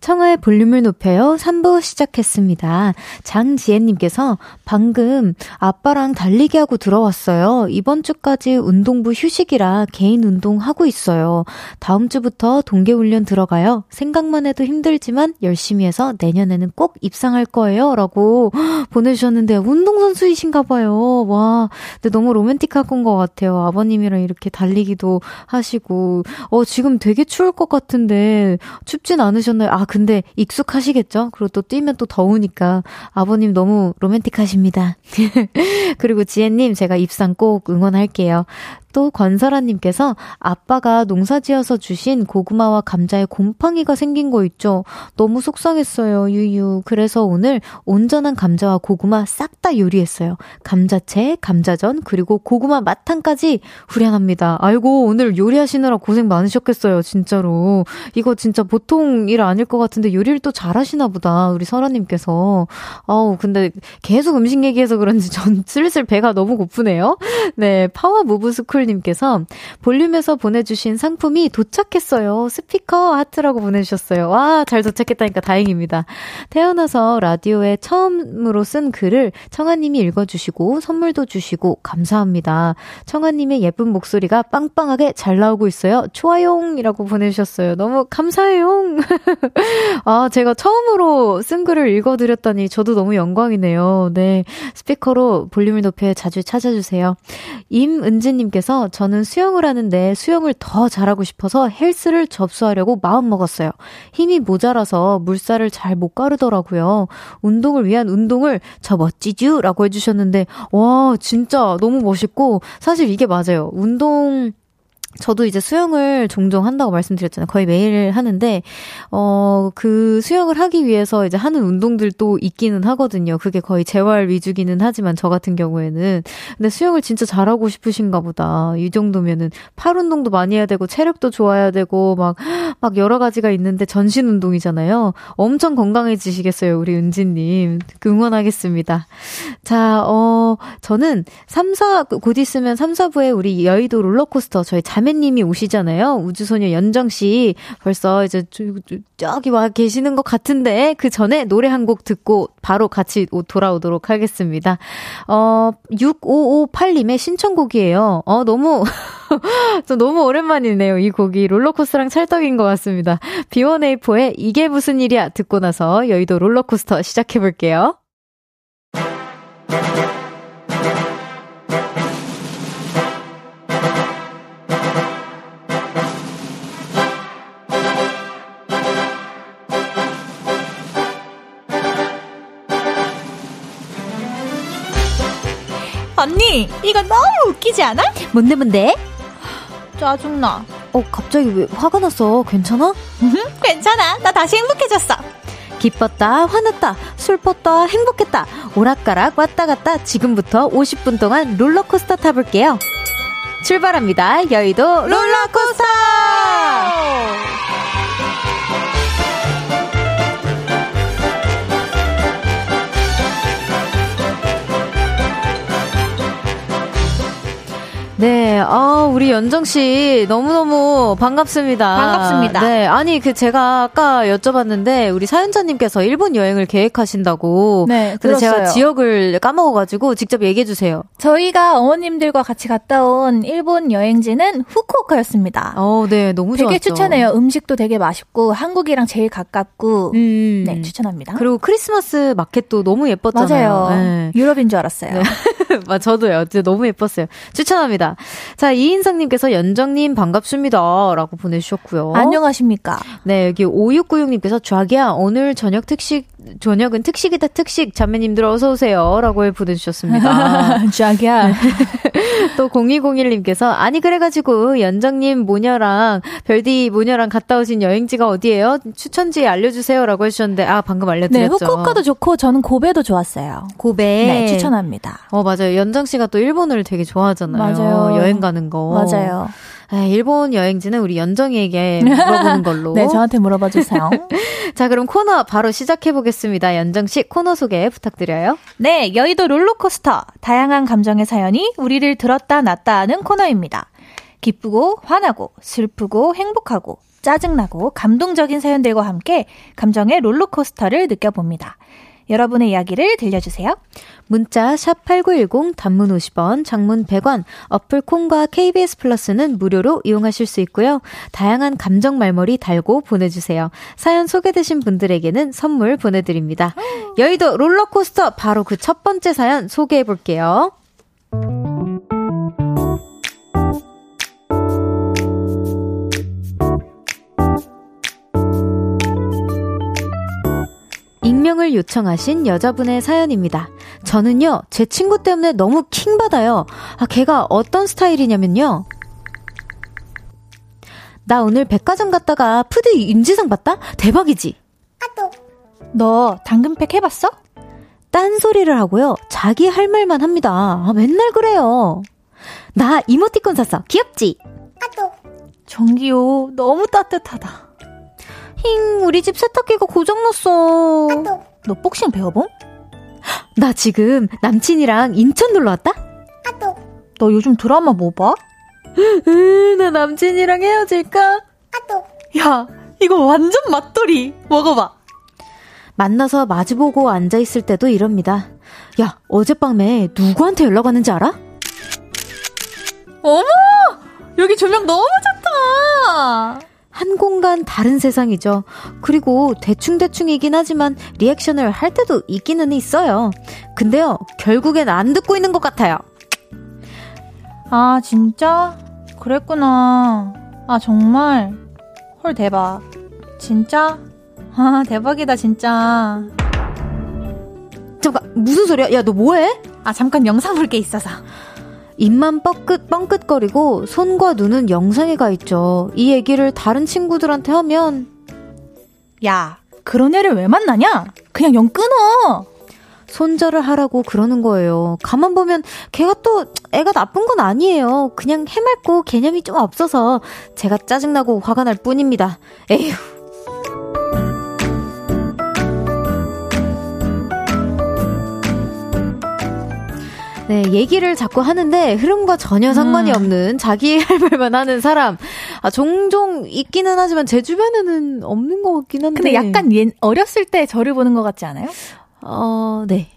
청하의 볼륨을 높여요. 3부 시작했습니다. 장지혜님께서 방금 아빠랑 달리기 하고 들어왔어요. 이번 주까지 운동부 휴식이라 개인 운동 하고 있어요. 다음 주부터 동계훈련 들어가요. 생각만 해도 힘들지만 열심히 해서 내년에는 꼭 입상할 거예요. 라고 보내주셨는데 운동선수이신가 봐요. 와, 근데 너무 로맨틱한 것 같아요. 아버님이랑 이렇게 달리기도 하시고. 어, 지금 되게 추울 것 같은데 춥진 않으셨나요? 아, 근데 익숙하시겠죠? 그리고 또 뛰면 또 더우니까 아버님 너무 로맨틱하십니다. 그리고 지혜님 제가 입상 꼭 응원할게요. 또 권설아님께서 아빠가 농사 지어서 주신 고구마와 감자에 곰팡이가 생긴 거 있죠. 너무 속상했어요, 유유. 그래서 오늘 온전한 감자와 고구마 싹 다 요리했어요. 감자채, 감자전, 그리고 고구마 마탕까지 후련합니다. 아이고, 오늘 요리하시느라 고생 많으셨겠어요, 진짜로. 이거 진짜 보통 일 아닐 것 같 은데 요리를 또 잘하시나 보다, 우리 설아님께서. 아우, 근데 계속 음식 얘기해서 그런지 전 슬슬 배가 너무 고프네요. 네, 파워 무브 스쿨 님께서 볼륨에서 보내주신 상품이 도착했어요. 스피커 하트라고 보내주셨어요. 와, 잘 도착했다니까 다행입니다. 태어나서 라디오에 처음으로 쓴 글을 청하님이 읽어주시고 선물도 주시고 감사합니다. 청하님의 예쁜 목소리가 빵빵하게 잘 나오고 있어요. 좋아요이라고 보내주셨어요. 너무 감사해요. 아, 제가 처음으로 쓴 글을 읽어드렸다니 저도 너무 영광이네요. 네. 스피커로 볼륨을 높여 자주 찾아주세요. 임은지님께서 저는 수영을 하는데 수영을 더 잘하고 싶어서 헬스를 접수하려고 마음 먹었어요. 힘이 모자라서 물살을 잘 못 가르더라고요. 운동을 위한 운동을 저 멋지쥬? 라고 해주셨는데, 와, 진짜 너무 멋있고, 사실 이게 맞아요. 운동, 저도 이제 수영을 종종 한다고 말씀드렸잖아요. 거의 매일 하는데, 어, 그 수영을 하기 위해서 이제 하는 운동들도 있기는 하거든요. 그게 거의 재활 위주기는 하지만 저 같은 경우에는. 근데 수영을 진짜 잘하고 싶으신가 보다. 이 정도면은 팔 운동도 많이 해야 되고, 체력도 좋아야 되고, 막, 막 여러 가지가 있는데 전신 운동이잖아요. 엄청 건강해지시겠어요, 우리 은지님. 응원하겠습니다. 자, 어, 저는 3, 4, 곧 있으면 3, 4부에 우리 여의도 롤러코스터 저희 잠 자매님이 오시잖아요. 우주소녀 연정씨. 벌써 이제 저기 와 계시는 것 같은데, 그 전에 노래 한 곡 듣고 바로 같이 돌아오도록 하겠습니다. 어, 6558님의 신청곡이에요. 어, 너무. 저 너무 오랜만이네요. 이 곡이 롤러코스터랑 찰떡인 것 같습니다. B1A4의 이게 무슨 일이야 듣고 나서 여의도 롤러코스터 시작해볼게요. 언니, 이거 너무 웃기지 않아? 뭔데 뭔데? 짜증나. 어 갑자기 왜 화가 났어? 괜찮아? 괜찮아. 나 다시 행복해졌어. 기뻤다, 화났다, 슬펐다, 행복했다, 오락가락 왔다 갔다 지금부터 50분 동안 롤러코스터 타볼게요. 출발합니다. 여의도 롤러코스터! 네, 아, 우리 연정 씨, 너무너무 반갑습니다. 반갑습니다. 네, 아니, 그, 제가 아까 여쭤봤는데, 우리 사연자님께서 일본 여행을 계획하신다고. 네, 근데 제가 들었어요. 지역을 까먹어가지고, 직접 얘기해 주세요. 저희가 어머님들과 같이 갔다 온 일본 여행지는 후쿠오카였습니다. 어, 네, 너무 되게 좋았죠. 추천해요. 음식도 되게 맛있고 한국이랑 제일 가깝고 음. 네 추천합니다. 그리고 크리스마스 마켓도 너무 예뻤잖아요. 맞아요. 네. 유럽인 줄 알았어요. 맞, 저도요. 진짜 너무 예뻤어요. 추천합니다. 자, 이인성님께서 연정님 반갑습니다. 라고 보내주셨고요. 안녕하십니까? 네, 여기 5696님께서 좌기야, 오늘 저녁 특식, 저녁은 특식이다, 특식. 자매님들 어서오세요. 라고 보내주셨습니다. 자기야. 또 0201님께서, 아니, 그래가지고, 연정님 모녀랑, 별디 모녀랑 갔다 오신 여행지가 어디예요? 추천지 알려주세요. 라고 해주셨는데, 아, 방금 네, 알려드렸죠. 후쿠오카도 좋고 저는 고베도 좋았어요. 고베. 네, 추천합니다. 어, 맞아요. 연정 씨가 또 일본을 되게 좋아하잖아요. 맞아요. 여행 가는 거. 맞아요. 에, 일본 여행지는 우리 연정이에게 물어보는 걸로. 네, 저한테 물어봐 주세요. 자, 그럼 코너 바로 시작해 보겠습니다. 연정 씨 코너 소개 부탁드려요. 네, 여의도 롤러코스터. 다양한 감정의 사연이 우리를 들었다 놨다 하는 코너입니다. 기쁘고, 화나고, 슬프고, 행복하고, 짜증나고, 감동적인 사연들과 함께 감정의 롤러코스터를 느껴봅니다. 여러분의 이야기를 들려주세요. 문자 샵8910 단문 50원, 장문 100원, 어플 콩과 KBS 플러스는 무료로 이용하실 수 있고요. 다양한 감정 말머리 달고 보내주세요. 사연 소개되신 분들에게는 선물 보내드립니다. 여의도 롤러코스터 바로 그 첫 번째 사연 소개해 볼게요. 익명을 요청하신 여자분의 사연입니다. 저는요, 제 친구 때문에 너무 킹받아요. 아, 걔가 어떤 스타일이냐면요. 나 오늘 백화점 갔다가 푸드 인지상 봤다? 대박이지? 너 당근팩 해봤어? 딴소리를 하고요. 자기 할 말만 합니다. 아, 맨날 그래요. 나 이모티콘 샀어. 귀엽지? 전기요, 너무 따뜻하다. 힝, 우리 집 세탁기가 고장났어. 너 복싱 배워봄? 나 지금 남친이랑 인천 놀러 왔다? 너 요즘 드라마 뭐 봐? 으, 나 남친이랑 헤어질까? 야, 이거 완전 맛돌이. 먹어봐. 만나서 마주보고 앉아있을 때도 이럽니다. 야, 어젯밤에 누구한테 연락 왔는지 알아? 어머! 여기 조명 너무 좋다! 한 공간 다른 세상이죠. 그리고 대충대충이긴 하지만 리액션을 할 때도 있기는 있어요. 근데요, 결국엔 안 듣고 있는 것 같아요. 아, 진짜? 그랬구나. 아, 정말? 헐, 대박. 진짜? 아, 대박이다, 진짜. 잠깐, 무슨 소리야? 야, 너 뭐해? 아, 잠깐 영상 볼 게 있어서. 입만 뻐끗, 뻥끗거리고 손과 눈은 영상에 가 있죠. 이 얘기를 다른 친구들한테 하면 야, 그런 애를 왜 만나냐? 그냥 영 끊어! 손절을 하라고 그러는 거예요. 가만 보면 걔가 또 애가 나쁜 건 아니에요. 그냥 해맑고 개념이 좀 없어서 제가 짜증나고 화가 날 뿐입니다. 에휴. 네, 얘기를 자꾸 하는데 흐름과 전혀 상관이 음. 없는 자기 할 말만 하는 사람. 아, 종종 있기는 하지만 제 주변에는 없는 것 같긴 한데. 근데 약간 옛, 어렸을 때 저를 보는 것 같지 않아요? 어, 네.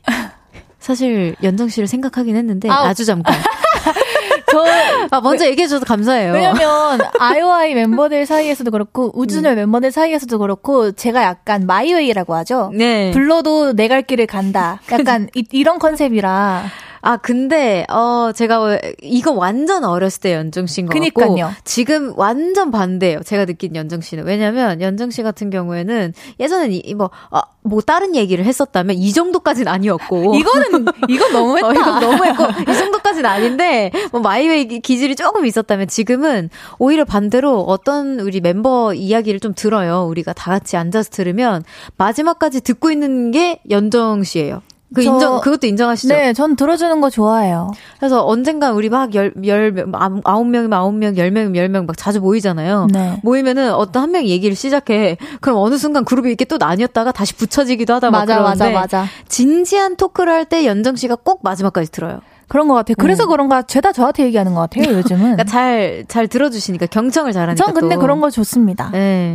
사실 연정 씨를 생각하긴 했는데 아우. 아주 잠깐. 저 아, 먼저 얘기해 줘서 감사해요. 왜냐면 아이오아이 멤버들 사이에서도 그렇고 우주소녀 음. 멤버들 사이에서도 그렇고 제가 약간 my way라고 하죠. 네. 불러도 내 갈 길을 간다. 약간 이, 이런 컨셉이라. 아, 근데, 어, 제가 이거 완전 어렸을 때 연정 씨인 것 그니까요. 같고. 지금 완전 반대예요. 제가 느낀 연정 씨는. 왜냐면 연정 씨 같은 경우에는 예전엔 이, 뭐, 아, 뭐 다른 얘기를 했었다면 이 정도까지는 아니었고. 이거는, 이건 너무했다. 어, 이건 너무했고. 이 정도까지는 아닌데, 뭐 my way 기질이 조금 있었다면 지금은 오히려 반대로 어떤 우리 멤버 이야기를 좀 들어요. 우리가 다 같이 앉아서 들으면 마지막까지 듣고 있는 게 연정 씨예요. 그 저, 인정, 그것도 인정하시죠? 네, 전 들어주는 거 좋아해요. 그래서 언젠가 우리 막 열, 열, 아홉 명이면 아홉 명, 열 명이면 열명막 자주 모이잖아요. 네. 모이면은 어떤 한 명이 얘기를 시작해. 그럼 어느 순간 그룹이 이렇게 또 나뉘었다가 다시 붙여지기도 하다 맞아, 맞아, 맞아. 진지한 토크를 할 때 연정 씨가 꼭 마지막까지 들어요. 그런 것 같아요. 그래서 음. 그런가 죄다 저한테 얘기하는 것 같아요. 요즘은. 그러니까 잘, 잘 들어주시니까 경청을 잘하니까. 전 근데 또. 그런 거 좋습니다. 네.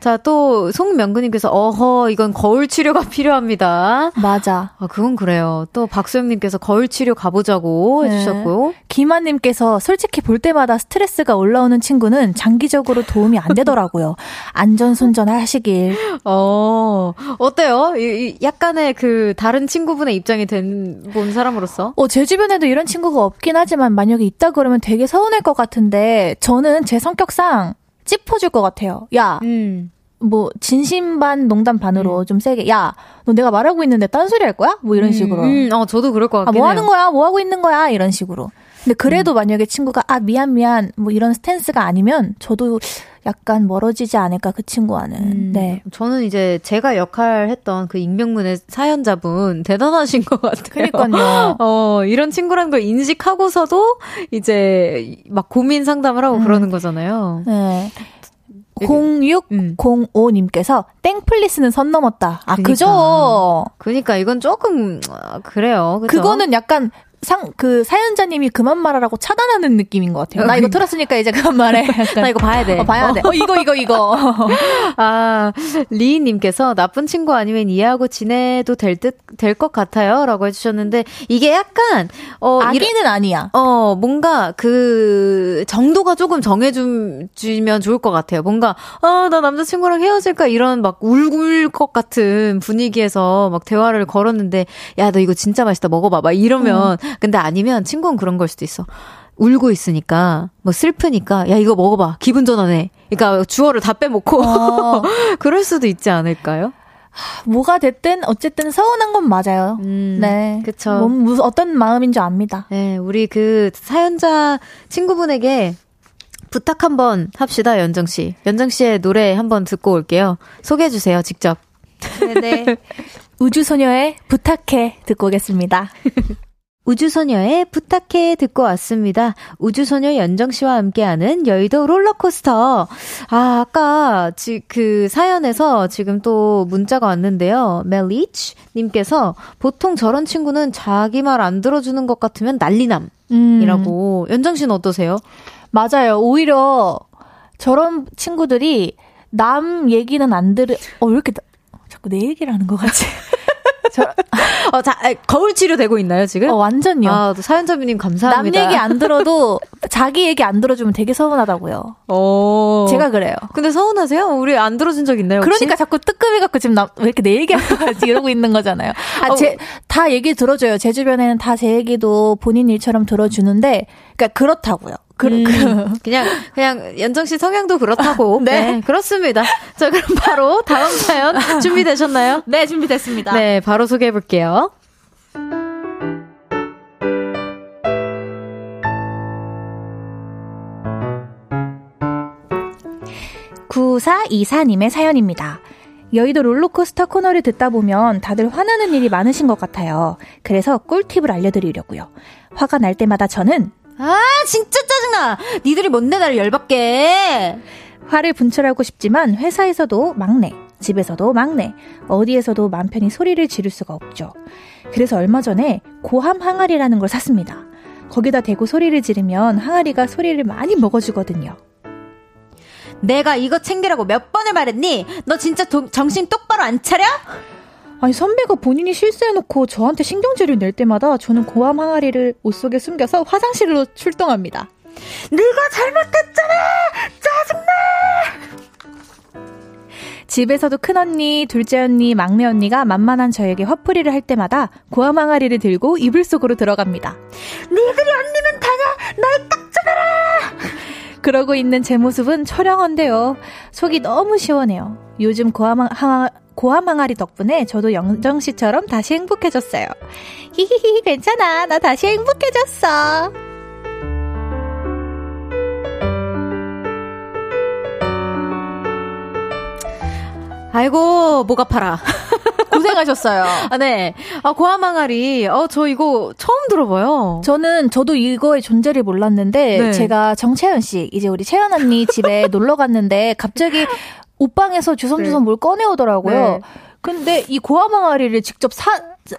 자, 또 송명근님께서 어허 이건 거울 치료가 필요합니다. 맞아. 아, 그건 그래요. 또 박소영님께서 거울 치료 가보자고 네. 해주셨고. 김한님께서 솔직히 볼 때마다 스트레스가 올라오는 친구는 장기적으로 도움이 안 되더라고요. 안전 손전 하시길. 어 어때요? 약간의 그 다른 친구분의 입장이 된 본 사람으로서. 어제 주변 주변에도 이런 친구가 없긴 하지만 만약에 있다 그러면 되게 서운할 것 같은데 저는 제 성격상 찝어줄 것 같아요. 야, 음. 뭐 진심 반 농담 반으로 음. 좀 세게 야 너 내가 말하고 있는데 딴소리 할 거야? 뭐 이런 음. 식으로. 음, 어 저도 그럴 것 같긴 아, 뭐 해요. 하는 거야? 뭐 하고 있는 거야? 이런 식으로. 근데 그래도 음. 만약에 친구가 아 미안 미안 뭐 이런 스탠스가 아니면 저도 약간 멀어지지 않을까 그 친구와는. 음, 네. 저는 이제 제가 역할 했던 그 익명문의 사연자분 대단하신 것 같아요. 그러니까요. 어, 이런 친구란 걸 인식하고서도 이제 막 고민 상담을 하고 음. 그러는 거잖아요. 네. 0605님께서 음. 땡플리스는 선 넘었다. 아, 그러니까. 그죠? 그니까 이건 조금, 아, 그래요. 그죠? 그거는 약간 상, 그 사연자님이 그만 말하라고 차단하는 느낌인 것 같아요. 나 이거 틀었으니까 이제 그만 말해. 나 이거 봐야 돼. 어, 봐야 돼. 어, 이거, 이거, 이거. 아, 리님께서 나쁜 친구 아니면 이해하고 지내도 될 듯, 될 것 같아요. 라고 해주셨는데, 이게 약간, 어. 아기는 아니야. 어, 뭔가 그, 정도가 조금 정해주면 좋을 것 같아요. 뭔가, 아, 나 남자친구랑 헤어질까? 이런 막 울울 것 같은 분위기에서 막 대화를 걸었는데, 야, 너 이거 진짜 맛있다. 먹어봐. 막 이러면, 음. 근데 아니면 친구는 그런 걸 수도 있어. 울고 있으니까 뭐 슬프니까 야 이거 먹어봐 기분 전환해. 그러니까 주어를 다 빼먹고 어. 그럴 수도 있지 않을까요? 뭐가 됐든 어쨌든 서운한 건 맞아요. 음, 네, 그쵸. 뭐, 무슨 어떤 마음인 줄 압니다. 네, 우리 그 사연자 친구분에게 부탁 한번 합시다, 연정 씨. 연정 씨의 노래 한번 듣고 올게요. 소개해 주세요, 직접. 네네. 우주소녀의 부탁해 듣고 오겠습니다. 우주소녀의 부탁해 듣고 왔습니다. 우주소녀 연정 씨와 함께하는 여의도 롤러코스터. 아, 아까 지, 그 사연에서 지금 또 문자가 왔는데요. 멜리치 님께서 보통 저런 친구는 자기 말 안 들어주는 것 같으면 난리남. 이라고. 음. 연정 씨는 어떠세요? 맞아요. 오히려 저런 친구들이 남 얘기는 안 들으, 어, 왜 이렇게 자꾸 내 얘기를 하는 것 같지? 저, 어, 자, 거울 치료 되고 있나요, 지금? 어, 완전요. 아, 사연자분님 감사합니다. 남 얘기 안 들어도 자기 얘기 안 들어주면 되게 서운하다고요. 어. 제가 그래요. 근데 서운하세요? 우리 안 들어준 적 있나요? 혹시? 그러니까 자꾸 뜨끔해 갖고 지금 나, 왜 이렇게 내 얘기 하고 가지 이러고 있는 거잖아요. 아, 어. 제, 다 얘기 들어줘요. 제 주변에는 다 제 얘기도 본인 일처럼 들어주는데, 그러니까 그렇다고요. 그, 음, 그. 그냥 그냥 연정 씨 성향도 그렇다고. 네. 네. 그렇습니다. 자, 그럼 바로 다음 사연 준비되셨나요? 네, 준비됐습니다. 네, 바로 소개해 볼게요. 9424님의 사연입니다. 여의도 롤러코스터 코너를 듣다 보면 다들 화나는 일이 많으신 것 같아요. 그래서 꿀팁을 알려드리려고요. 화가 날 때마다 저는 아, 진짜 짜증나! 니들이 뭔데 나를 열받게! 화를 분출하고 싶지만 회사에서도 막내, 집에서도 막내, 어디에서도 맘 편히 소리를 지를 수가 없죠. 그래서 얼마 전에 고함 항아리라는 걸 샀습니다. 거기다 대고 소리를 지르면 항아리가 소리를 많이 먹어주거든요. 내가 이거 챙기라고 몇 번을 말했니? 너 진짜 도, 정신 똑바로 안 차려? 아니 선배가 본인이 실수해놓고 저한테 신경질을 낼 때마다 저는 고함 항아리를 옷 속에 숨겨서 화장실로 출동합니다. 네가 잘못했잖아! 짜증나! 집에서도 큰 언니, 둘째 언니, 막내 언니가 만만한 저에게 화풀이를 할 때마다 고함 항아리를 들고 이불 속으로 들어갑니다. 니들이 언니면 다냐! 날딱 잡아라! 그러고 있는 제 모습은 처량한데요. 속이 너무 시원해요. 요즘 고함, 항, 고함 항아리 덕분에 저도 영정 씨처럼 다시 행복해졌어요. 히히히, 괜찮아. 나 다시 행복해졌어. 아이고, 목 아파라. 고생하셨어요. 아, 네. 아, 고아망아리. 어, 저 이거 처음 들어봐요. 저는, 저도 이거의 존재를 몰랐는데, 네. 제가 정채연 씨, 이제 우리 채연 언니 집에 놀러 갔는데, 갑자기 옷방에서 주섬주섬 네. 뭘 꺼내오더라고요. 네. 근데 이 고아 망아리를 직접 사,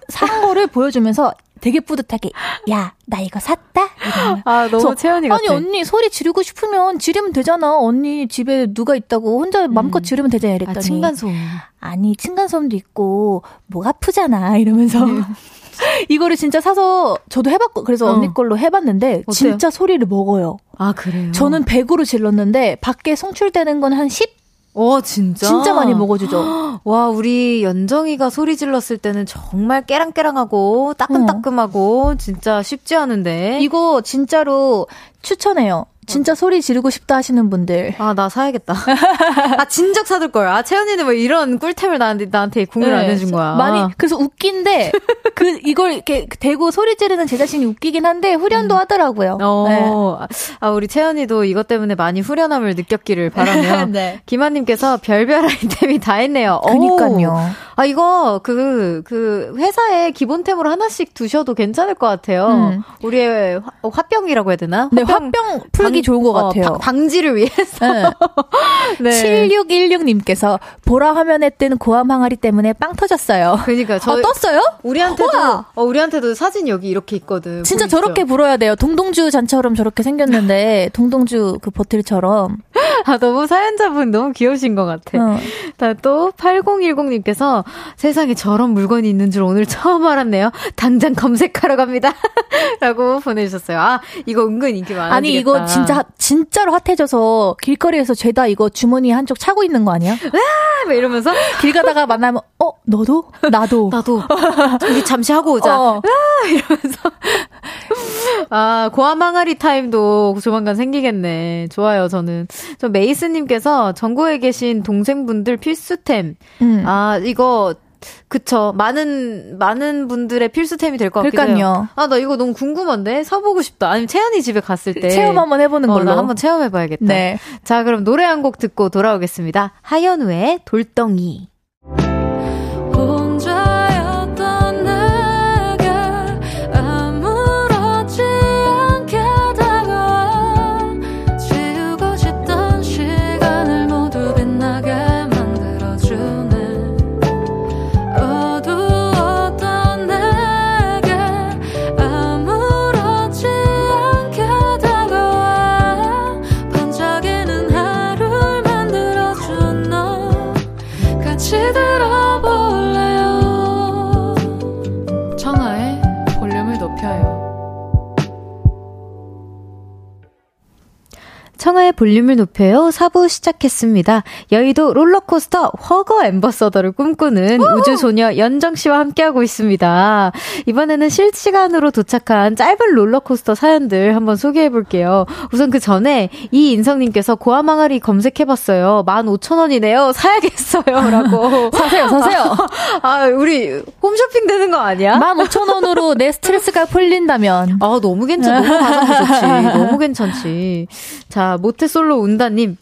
산 거를 보여주면서 되게 뿌듯하게 야 나 이거 샀다 이러면. 아 너무 채연이 같아 아니 언니 소리 지르고 싶으면 지르면 되잖아 언니 집에 누가 있다고 혼자 맘껏 음. 지르면 되잖아 이랬더니 아, 층간소음 아니 층간소음도 있고 목 아프잖아 이러면서 네. 이거를 진짜 사서 저도 해봤고 그래서 어. 언니 걸로 해봤는데 어때요? 진짜 소리를 먹어요. 아 그래요? 저는 100으로 질렀는데 밖에 송출되는 건 한 10? 어, 진짜? 진짜 많이 먹어주죠. 와, 우리 연정이가 소리 질렀을 때는 정말 깨랑깨랑하고 따끔따끔하고 어. 진짜 쉽지 않은데. 이거 진짜로 추천해요. 진짜 소리 지르고 싶다 하시는 분들. 아, 나 사야겠다. 아, 진작 사둘 걸. 아, 채연이는 뭐 이런 꿀템을 나한테, 나한테 공유를 네, 안 해준 거야. 많이, 그래서 웃긴데, 그, 이걸 이렇게 대고 소리 지르는 제 자신이 웃기긴 한데, 후련도 음. 하더라고요. 어, 네. 아, 우리 채연이도 이것 때문에 많이 후련함을 느꼈기를 바라며. 네. 김한님께서 별별 아이템이 다 했네요. 그니까요. 아, 이거, 그, 그, 회사에 기본템으로 하나씩 두셔도 괜찮을 것 같아요. 음. 우리의 화, 병이라고 해야 되나? 네, 화병 풀기 방, 좋은 것 어, 같아요. 방, 지를 위해서. 네. 네. 7616님께서 보라 화면에 뜬 고함 항아리 때문에 빵 터졌어요. 그러니까 저 어, 떴어요? 우리한테도 어, 우리한테도 사진 여기 이렇게 있거든. 진짜 보이시죠? 저렇게 불어야 돼요. 동동주 잔처럼 저렇게 생겼는데 동동주 그 버틀처럼. 아 너무 사연자분 너무 귀여우신 것 같아. 어. 또 8010님께서 세상에 저런 물건이 있는 줄 오늘 처음 알았네요. 당장 검색하러 갑니다. 라고 보내주셨어요. 아 이거 은근 인기 많아. 아니 이거 진짜 진짜로 핫해져서 길거리에서 죄다 이거 주머니 한쪽 차고 있는 거 아니야? 와 이러면서 길 가다가 만나면 어 너도 나도 나도 우리 잠시 하고 오자. 어. 와 이러면서 아 고함 항아리 타임도 조만간 생기겠네. 좋아요 저는. 저 메이스님께서 전국에 계신 동생분들 필수템. 음. 아 이거 그쵸. 많은, 많은 분들의 필수템이 될 것 같기도 해요. 아, 나 이거 너무 궁금한데? 사보고 싶다. 아니면 채연이 집에 갔을 때. 체험 한번 해보는 어, 걸로. 한번 체험해봐야겠다. 네. 자, 그럼 노래 한 곡 듣고 돌아오겠습니다. 하현우의 돌덩이. 볼륨을 높여요. 4부 시작했습니다. 여의도 롤러코스터 허거 엠버서더를 꿈꾸는 우주소녀 연정씨와 함께하고 있습니다. 이번에는 실시간으로 도착한 짧은 롤러코스터 사연들 한번 소개해볼게요. 우선 그 전에 이인성님께서 고아망아리 검색해봤어요. 15,000원이네요. 사야겠어요. 라고. 사세요, 사세요. 아, 아, 우리 홈쇼핑 되는 거 아니야? 15,000원으로 내 스트레스가 풀린다면. 아, 너무 괜찮, 너무 가성비 좋지. 너무 괜찮지. 자, 모태 솔로 운다님.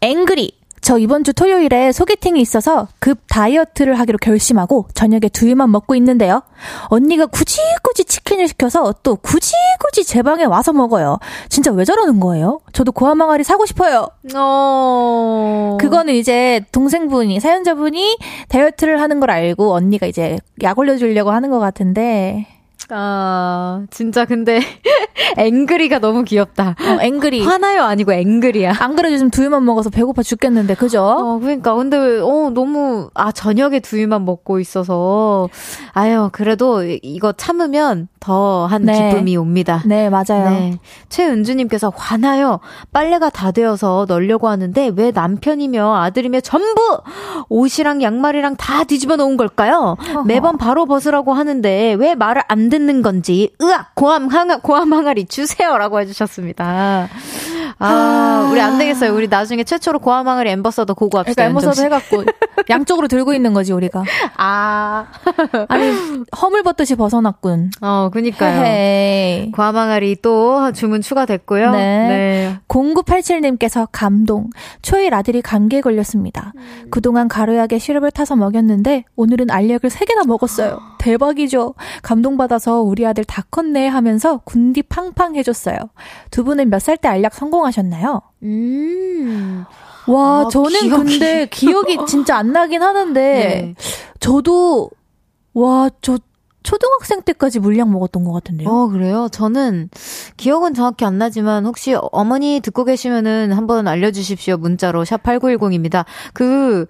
앵그리. 저 이번 주 토요일에 소개팅이 있어서 급 다이어트를 하기로 결심하고 저녁에 두유만 먹고 있는데요. 언니가 굳이 굳이 치킨을 시켜서 또 굳이 굳이 제 방에 와서 먹어요. 진짜 왜 저러는 거예요? 저도 고아망아리 사고 싶어요. 어... 그거는 이제 동생분이 사연자분이 다이어트를 하는 걸 알고 언니가 이제 약 올려주려고 하는 것 같은데 아, 진짜 근데 앵그리가 너무 귀엽다. 어, 앵그리. 화나요 아니고 앵그리야. 안 그래도 지금 두유만 먹어서 배고파 죽겠는데, 그죠? 어, 그러니까 근데 어 너무 아 저녁에 두유만 먹고 있어서 아유 그래도 이거 참으면 더한 네. 기쁨이 옵니다. 네, 맞아요. 네. 최은주님께서 화나요. 빨래가 다 되어서 널려고 하는데 왜 남편이며 아들이며 전부 옷이랑 양말이랑 다 뒤집어 놓은 걸까요? 매번 바로 벗으라고 하는데 왜 말을 안 듣는 건지 으악 고함 항아 고함 항아리 주세요라고 해주셨습니다. 아, 우리 안 되겠어요. 우리 나중에 최초로 고함 항아리 엠버서더 고고합시다. 그러니까 씨. 해갖고 양쪽으로 들고 있는 거지 우리가. 아, 아니 허물 벗듯이 벗어났군. 어, 그니까요. 고함 항아리 또 주문 추가됐고요. 네. 0987님께서 감동. 초일 아들이 감기에 걸렸습니다. 그동안 가루약에 시럽을 타서 먹였는데 오늘은 알약을 3개나 먹었어요. 대박이죠. 감동받아서 우리 아들 다 컸네 하면서 군디 팡팡 해줬어요. 두 분은 몇 살 때 알약 성공하셨나요? 음. 와, 아, 저는 기억이- 근데 기억이 진짜 안 나긴 하는데 네. 저도 와, 저 초등학생 때까지 물약 먹었던 것 같은데요. 어, 그래요? 저는 기억은 정확히 안 나지만 혹시 어머니 듣고 계시면은 한번 알려주십시오. 문자로 샵8910입니다. 그,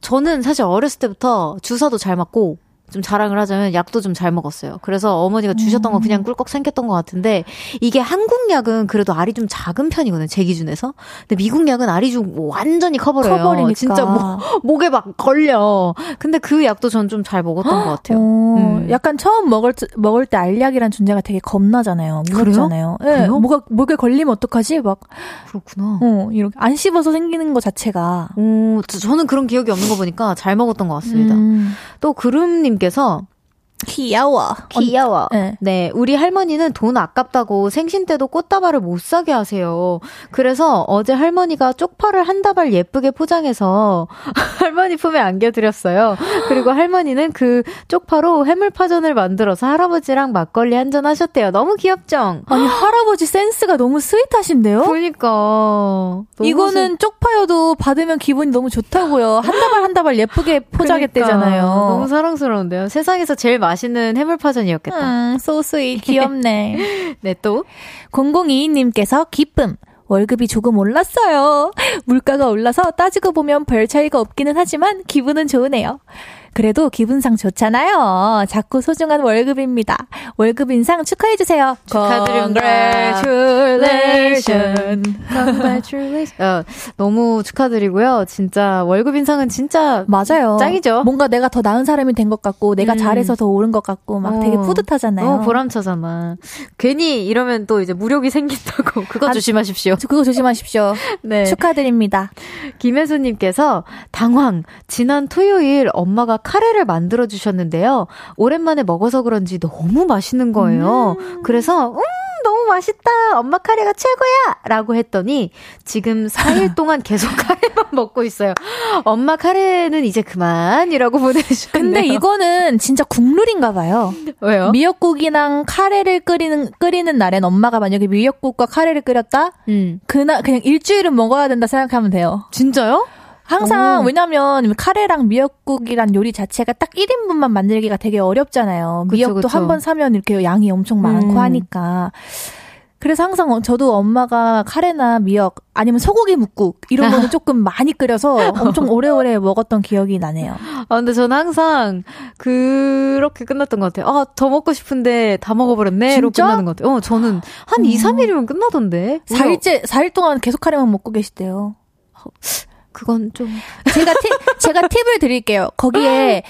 저는 사실 어렸을 때부터 주사도 잘 맞고 좀 자랑을 하자면 약도 좀 잘 먹었어요. 그래서 어머니가 주셨던 거 그냥 꿀꺽 생겼던 것 같은데 이게 한국 약은 그래도 알이 좀 작은 편이거든요. 제 기준에서. 근데 미국 약은 알이 좀 완전히 커버려요. 커버리니까. 진짜 목, 목에 막 걸려. 근데 그 약도 전 좀 잘 먹었던 것 같아요. 어, 음. 약간 처음 먹을, 때- 먹을 때 알약이란 존재가 되게 겁나잖아요. 무섭잖아요. 예, 그래요? 뭐가, 목에 걸리면 어떡하지? 막, 그렇구나. 어, 이렇게. 안 씹어서 생기는 것 자체가. 오, 저- 저는 그런 기억이 없는 거 보니까 잘 먹었던 것 같습니다. 음, 또 구름님 께서 귀여워. 귀여워. 네. 네, 우리 할머니는 돈 아깝다고 생신 때도 꽃다발을 못 사게 하세요. 그래서 어제 할머니가 쪽파를 한 다발 예쁘게 포장해서 할머니 품에 안겨드렸어요. 그리고 할머니는 그 쪽파로 해물파전을 만들어서 할아버지랑 막걸리 한잔 하셨대요. 너무 귀엽죠? 아니, 할아버지 센스가 너무 스윗하신데요? 그러니까 너무 이거는 쪽파여도 받으면 기분이 너무 좋다고요. 한 다발 한 다발 예쁘게 포장했대잖아요. 그러니까. 너무 사랑스러운데요. 세상에서 제일 맛있는 해물파전이었겠다. 음, so sweet. 귀엽네. 네, 또. 0022님께서 기쁨. 월급이 조금 올랐어요. 물가가 올라서 따지고 보면 별 차이가 없기는 하지만 기분은 좋으네요. 그래도 기분상 좋잖아요. 자꾸 소중한 월급입니다. 월급 인상 축하해주세요. 축하드립니다. Congratulations. Congratulations. 어, 너무 축하드리고요. 진짜 월급 인상은 진짜 맞아요. 짱이죠. 뭔가 내가 더 나은 사람이 된 것 같고, 내가 음. 잘해서 더 오른 것 같고, 막 되게 어. 뿌듯하잖아요. 너무 보람차잖아. 괜히 이러면 또 이제 무력이 생긴다고 그거 아, 조심하십시오. 저 그거 조심하십시오. 네. 축하드립니다. 김혜수님께서 당황. 지난 토요일 엄마가 카레를 만들어 주셨는데요. 오랜만에 먹어서 그런지 너무 맛있는 거예요. 그래서 음 너무 맛있다. 엄마 카레가 최고야. 라고 했더니 지금 4일 동안 계속 카레만 먹고 있어요. 엄마 카레는 이제 그만 이라고 보내주셨네요. 근데 이거는 진짜 국룰인가 봐요. 왜요? 미역국이랑 카레를 끓이는 끓이는 날엔 엄마가 만약에 미역국과 카레를 끓였다? 음. 그날 그냥 일주일은 먹어야 된다 생각하면 돼요. 진짜요? 항상 오. 왜냐면 카레랑 미역국이란 요리 자체가 딱 1인분만 만들기가 되게 어렵잖아요. 그쵸, 미역도. 한 번 사면 이렇게 양이 엄청 많고 음. 하니까. 그래서 항상 어- 저도 엄마가 카레나 미역 아니면 소고기 묵국 이런 거는 조금 많이 끓여서 엄청 오래오래 먹었던 기억이 나네요. 아, 근데 저는 항상 그렇게 끝났던 것 같아요. 아, 더 먹고 싶은데 다 먹어버렸네. 로? 끝나는 것 같아요. 어, 저는 한 2, 3일이면 끝나던데. 4일째 4일 동안 계속 카레만 먹고 계시대요. 그건 좀. 제가 팁, 제가 팁을 드릴게요. 거기에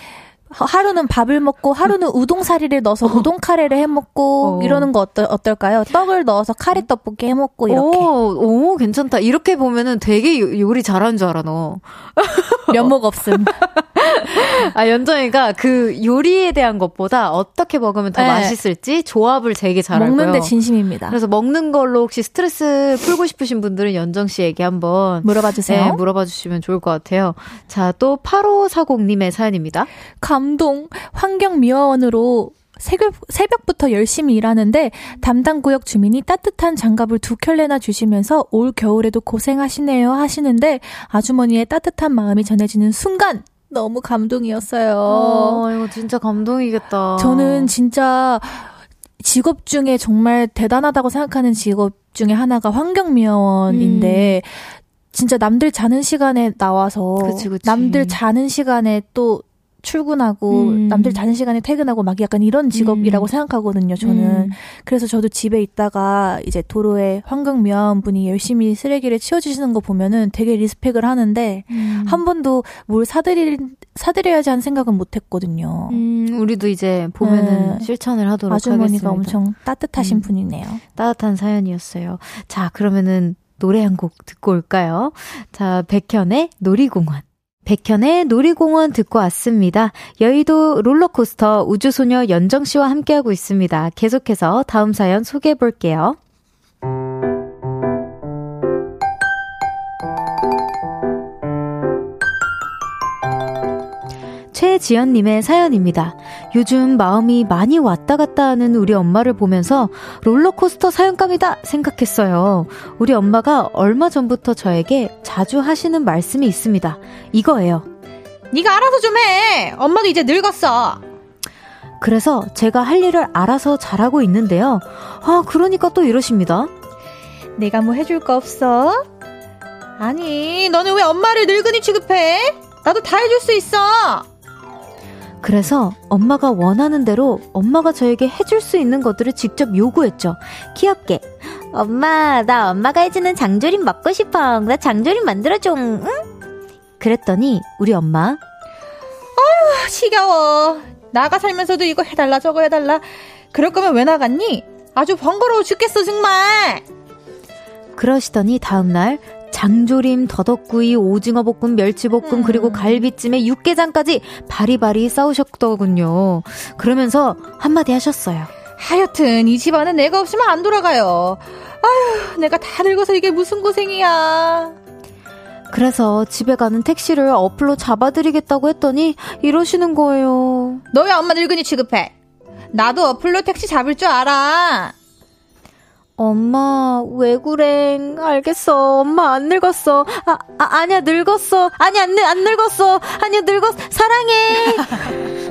하루는 밥을 먹고 하루는 우동 사리를 넣어서 우동 카레를 해 먹고 어. 이러는 거 어떨, 어떨까요? 떡을 넣어서 카레 떡볶이 해 먹고 이렇게 오, 오, 괜찮다. 이렇게 보면은 되게 요, 요리 잘하는 줄 알아, 너. 면목 없음. 아, 연정이가 그 요리에 대한 것보다 어떻게 먹으면 더 네. 맛있을지 조합을 되게 잘 알고요. 먹는 데 진심입니다. 그래서 먹는 걸로 혹시 스트레스 풀고 싶으신 분들은 연정 씨에게 한번 물어봐 주세요. 네, 물어봐 주시면 좋을 것 같아요. 자, 또 8540님의 사연입니다. 감동. 환경미화원으로 새벽, 새벽부터 열심히 일하는데 담당 구역 주민이 따뜻한 장갑을 두 켤레나 주시면서 올 겨울에도 고생하시네요 하시는데 아주머니의 따뜻한 마음이 전해지는 순간 너무 감동이었어요. 어, 이거 진짜 감동이겠다. 저는 진짜 직업 중에 정말 대단하다고 생각하는 직업 중에 하나가 환경미화원인데 음. 진짜 남들 자는 시간에 나와서 그치, 그치. 남들 자는 시간에 또 출근하고 음. 남들 자는 시간에 퇴근하고 막 약간 이런 직업이라고 음. 생각하거든요. 저는 음. 그래서 저도 집에 있다가 이제 도로에 환경미화원 분이 열심히 쓰레기를 치워주시는 거 보면은 되게 리스펙을 하는데 음. 한 번도 뭘 사드릴 사드려야지 하는 생각은 못했거든요. 음, 우리도 이제 보면은 네. 실천을 하도록 아주머니가 하겠습니다. 엄청 따뜻하신 음. 분이네요. 따뜻한 사연이었어요. 자 그러면은 노래 한 곡 듣고 올까요? 자 백현의 놀이공원. 백현의 놀이공원 듣고 왔습니다. 여의도 롤러코스터 우주소녀 연정씨와 함께하고 있습니다. 계속해서 다음 사연 소개해 볼게요. 최지연님의 사연입니다. 요즘 마음이 많이 왔다 갔다 하는 우리 엄마를 보면서 롤러코스터 사연감이다 생각했어요. 우리 엄마가 얼마 전부터 저에게 자주 하시는 말씀이 있습니다. 이거예요. 네가 알아서 좀 해. 엄마도 이제 늙었어. 그래서 제가 할 일을 알아서 잘하고 있는데요. 아, 그러니까 또 이러십니다. 내가 뭐 해줄 거 없어? 아니, 너는 왜 엄마를 늙은이 취급해? 나도 다 해줄 수 있어. 그래서 엄마가 원하는 대로 엄마가 저에게 해줄 수 있는 것들을 직접 요구했죠. 귀엽게. 엄마, 나 엄마가 해주는 장조림 먹고 싶어. 나 장조림 만들어줘, 응? 그랬더니 우리 엄마. 아휴, 지겨워. 나가 살면서도 이거 해달라, 저거 해달라. 그럴 거면 왜 나갔니? 아주 번거로워 죽겠어, 정말. 그러시더니 다음날 장조림, 더덕구이, 오징어 볶음, 멸치볶음, 음. 그리고 갈비찜에 육개장까지 바리바리 싸우셨더군요. 그러면서 한마디 하셨어요. 하여튼 이 집안은 내가 없으면 안 돌아가요. 아휴, 내가 다 늙어서 이게 무슨 고생이야. 그래서 집에 가는 택시를 어플로 잡아드리겠다고 했더니 이러시는 거예요. 너왜 엄마 늙은이 취급해? 나도 어플로 택시 잡을 줄 알아. 엄마, 왜 그래? 알겠어. 엄마 안 늙었어. 아, 아 아니야, 늙었어. 아니, 안, 안 늙었어. 아니야, 늙었어. 사랑해.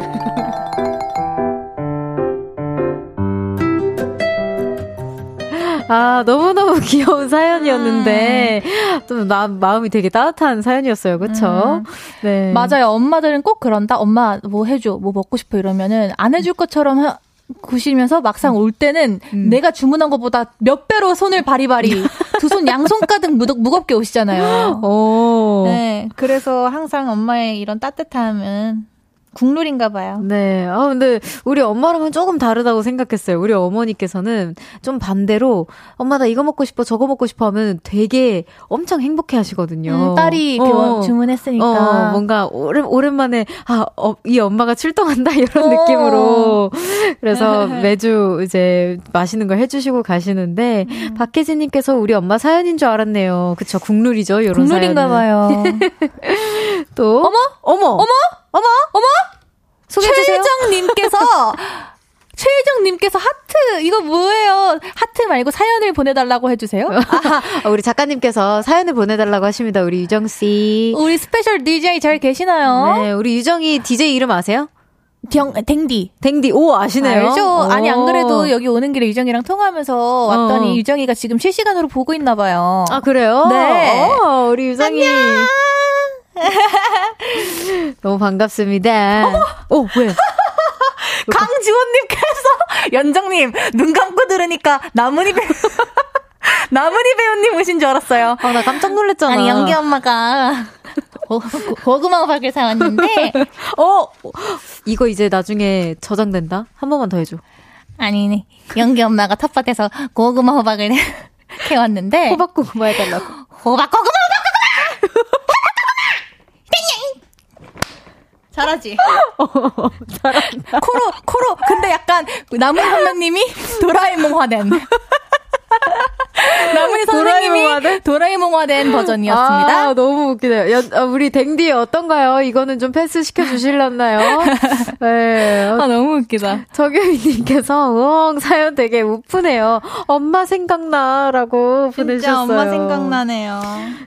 아, 너무너무 귀여운 사연이었는데, 음. 좀, 나, 마음이 되게 따뜻한 사연이었어요. 그쵸? 음. 네. 맞아요. 엄마들은 꼭 그런다? 엄마, 뭐 해줘. 뭐 먹고 싶어. 이러면은, 안 해줄 것처럼 하, 구시면서 막상 올 때는 음. 내가 주문한 것보다 몇 배로 손을 바리바리 두 손 양손 가득 무겁, 무겁게 오시잖아요. 오. 네. 그래서 항상 엄마의 이런 따뜻함은 국룰인가 봐요. 네. 아, 근데 우리 엄마랑은 조금 다르다고 생각했어요. 우리 어머니께서는 좀 반대로 엄마 나 이거 먹고 싶어 저거 먹고 싶어 하면 되게 엄청 행복해 하시거든요. 음, 딸이 어, 주문했으니까. 어, 뭔가 오랜, 오랜만에 아, 어, 이 엄마가 출동한다 이런 오. 느낌으로. 그래서 매주 이제 맛있는 걸 해주시고 가시는데 음. 박혜진 님께서 우리 엄마 사연인 줄 알았네요. 그쵸. 국룰이죠. 이런 국룰인가 봐요. 또 어머? 어머? 어머? 어머, 어머! 소개해주세요. 최정님께서, 최정님께서 하트, 이거 뭐예요? 하트 말고 사연을 보내달라고 해주세요. 아, 우리 작가님께서 사연을 보내달라고 하십니다. 우리 유정 씨. 우리 special DJ 잘 계시나요? 네, 우리 유정이 DJ 이름 아세요? 정, 댕디. 댕디. 오, 아시네요. 알죠? 오. 아니, 안 그래도 여기 오는 길에 유정이랑 통화하면서 왔더니 어. 유정이가 지금 실시간으로 보고 있나 봐요. 아, 그래요? 네. 어, 우리 유정이. 안녕. 너무 반갑습니다. 어, 왜? 강지원님께서, 연정님, 눈 감고 들으니까 배우, 나문희 배우님 오신 줄 알았어요. 아, 나 깜짝 놀랐잖아. 아니, 연기 엄마가, 고, 고 구마 박을 사왔는데, 어, 이거 이제 나중에 저장된다? 한 번만 더 해줘. 아니, 연기 엄마가 텃밭에서 고구마 호박을 캐왔는데, 호박 고구마 해달라고. 호박 고구마, 호박 고구마! 잘하지. 어, 잘한다. 코로, 코로. 근데 약간 남은 선배님이 도라에몽 화된. 나문희 선생님이 도라에몽화 된 버전이었습니다. 아, 너무 웃기네요. 여, 아, 우리 댕디 어떤가요? 이거는 좀 패스 시켜주실랬나요? 네. 아, 너무 웃기다. 정혜미님께서, 우엉, 사연 되게 우프네요. 엄마 생각나라고 보내주셨어요. 진짜 엄마 생각나네요.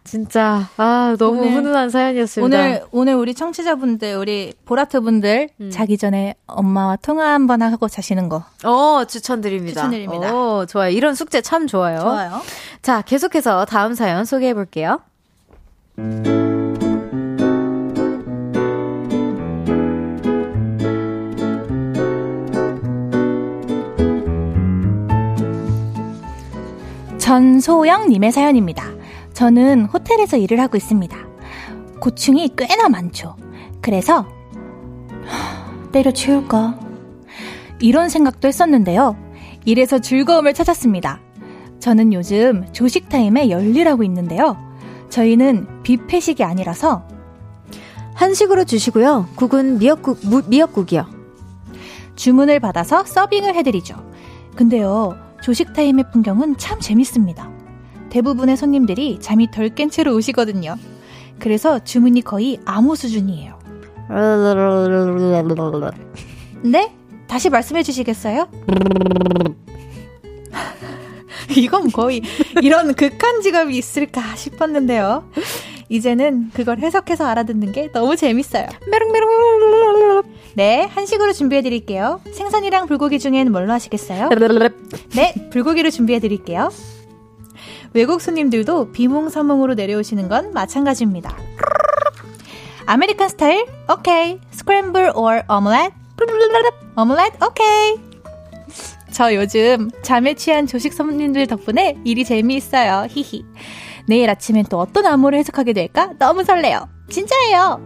진짜, 아, 너무 오늘, 훈훈한 사연이었습니다. 오늘, 오늘 우리 청취자분들, 우리 보라트분들, 음. 자기 전에 엄마와 통화 한번 하고 자시는 거. 어, 추천드립니다. 추천드립니다. 오, 좋아요. 이런 숙제 참 좋아요. 좋아요. 자, 계속해서 다음 사연 소개해 볼게요. 전소영님의 사연입니다. 저는 호텔에서 일을 하고 있습니다. 고충이 꽤나 많죠. 그래서 때려치울까? 이런 생각도 했었는데요. 일에서 즐거움을 찾았습니다. 저는 요즘 조식 타임에 열일하고 있는데요. 저희는 뷔페식이 아니라서 한식으로 주시고요. 국은 미역국 무, 미역국이요. 주문을 받아서 서빙을 해드리죠. 근데요, 조식 타임의 풍경은 참 재밌습니다. 대부분의 손님들이 잠이 덜 깬 채로 오시거든요. 그래서 주문이 거의 암호 수준이에요. 네? 다시 말씀해 주시겠어요? 이건 거의 이런 극한 직업이 있을까 싶었는데요. 이제는 그걸 해석해서 알아듣는 게 너무 재밌어요. 메롱메롱. 네, 한식으로 준비해 드릴게요. 생선이랑 불고기 중엔 뭘로 하시겠어요? 네, 불고기로 준비해 드릴게요. 외국 손님들도 비몽사몽으로 내려오시는 건 마찬가지입니다. American style? Okay. Scramble or omelet? Omelet? Okay. 저 요즘 잠에 취한 조식 손님들 덕분에 일이 재미있어요. 히히. 내일 아침엔 또 어떤 암호를 해석하게 될까? 너무 설레요. 진짜예요.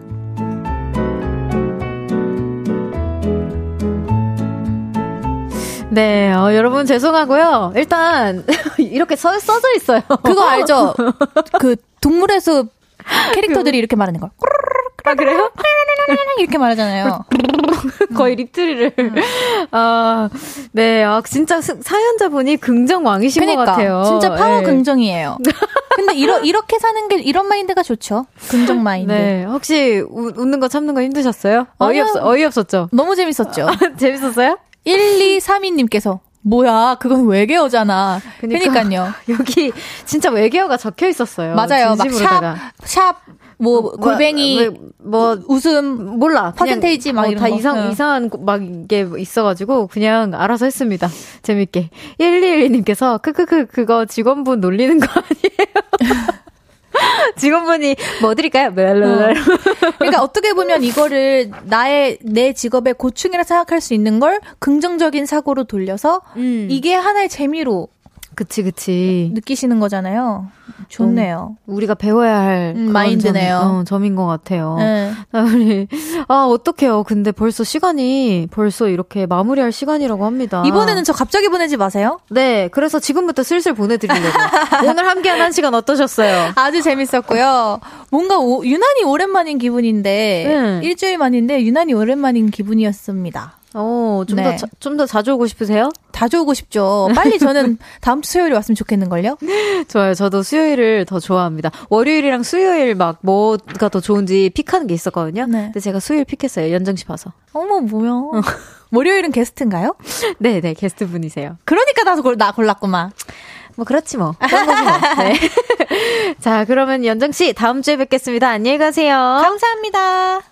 네, 어, 여러분 죄송하고요. 일단 이렇게 써, 써져 있어요. 그거 알죠? 그 동물의 숲 캐릭터들이 이렇게 말하는 걸. 아 그래요? 이렇게 말하잖아요. 거의 리트리를. 음. 아, 네. 아, 진짜 사연자분이 긍정 왕이신 그러니까, 것 같아요. 진짜 파워 네. 긍정이에요. 근데 이러, 이렇게 사는 게 이런 마인드가 좋죠. 긍정 마인드. 네. 혹시 우, 웃는 거 참는 거 힘드셨어요? 어이없, 어이없었죠? 너무 재밌었죠. 아, 재밌었어요? 1232님께서 뭐야, 그건 외계어잖아. 그러니까요. 여기 진짜 외계어가 적혀 있었어요. 맞아요. 막 샵, 샵, 뭐, 뭐 골뱅이, 뭐, 뭐 웃음, 몰라. 퍼센테이지 막 어, 이런 다 거. 이상, 응. 이상한 막 이게 있어가지고 그냥 알아서 했습니다. 재밌게. 1212님께서 크크크 그거 직원분 놀리는 거 아니에요? 직원분이 뭐 드릴까요? 어. 그러니까 어떻게 보면 이거를 나의 내 직업의 고충이라 생각할 수 있는 걸 긍정적인 사고로 돌려서 음. 이게 하나의 재미로 그치, 그치. 느끼시는 거잖아요. 좋네요. 음, 우리가 배워야 할 음, 마인드네요. 점, 어, 점인 것 같아요. 네. 우리 아 어떡해요. 근데 벌써 시간이 벌써 이렇게 마무리할 시간이라고 합니다. 이번에는 저 갑자기 보내지 마세요. 네, 그래서 지금부터 슬슬 보내드리려고. 오늘 함께한 한 시간 어떠셨어요? 아주 재밌었고요. 뭔가 오, 유난히 오랜만인 기분인데 음. 일주일 만인데 유난히 오랜만인 기분이었습니다. 어, 좀 더, 네. 좀더 자주 오고 싶으세요? 자주 오고 싶죠. 빨리 저는 다음 주 수요일에 왔으면 좋겠는 걸요? 좋아요. 저도 수요일을 더 좋아합니다. 월요일이랑 수요일 막 뭐가 더 좋은지 픽하는 게 있었거든요. 네. 근데 제가 수요일 픽했어요. 연정씨 봐서. 어머, 뭐야. 월요일은 게스트인가요? 네, 네, 게스트 분이세요. 그러니까 나도 골, 나 골랐구만. 뭐 그렇지 뭐. 그런 거지 뭐. 네. 자, 그러면 연정 씨 다음 주에 뵙겠습니다. 안녕히 가세요. 감사합니다.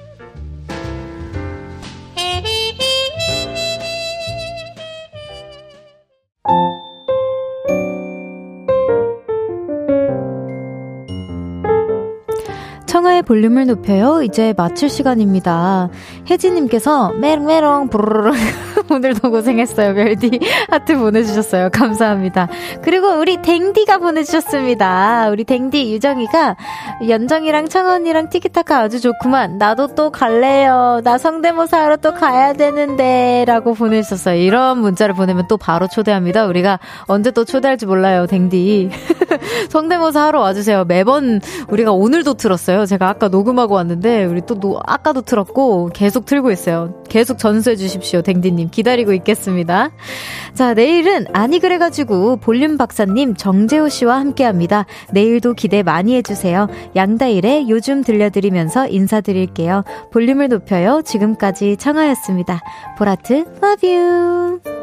볼륨을 높여요. 이제 마칠 시간입니다. 혜지님께서 메롱메롱 부르르 오늘도 고생했어요. 멜디 하트 보내주셨어요. 감사합니다. 그리고 우리 댕디가 보내주셨습니다. 우리 댕디 유정이가 연정이랑 청언니랑 티키타카 아주 좋구만. 나도 또 갈래요. 나 성대모사 하러 또 가야 되는데 라고 보내주셨어요. 이런 문자를 보내면 또 바로 초대합니다. 우리가 언제 또 초대할지 몰라요. 댕디. 성대모사 하러 와주세요. 매번 우리가 오늘도 틀었어요. 제가 아까 녹음하고 왔는데 우리 또 노, 아까도 틀었고 계속 틀고 있어요. 계속 전수해 주십시오. 댕디님 기다리고 있겠습니다. 자 내일은 아니 그래가지고 볼륨 박사님 정재호 씨와 함께합니다. 내일도 기대 많이 해주세요. 양다일의 요즘 들려드리면서 인사드릴게요. 볼륨을 높여요. 지금까지 청하였습니다. 보라트 love you.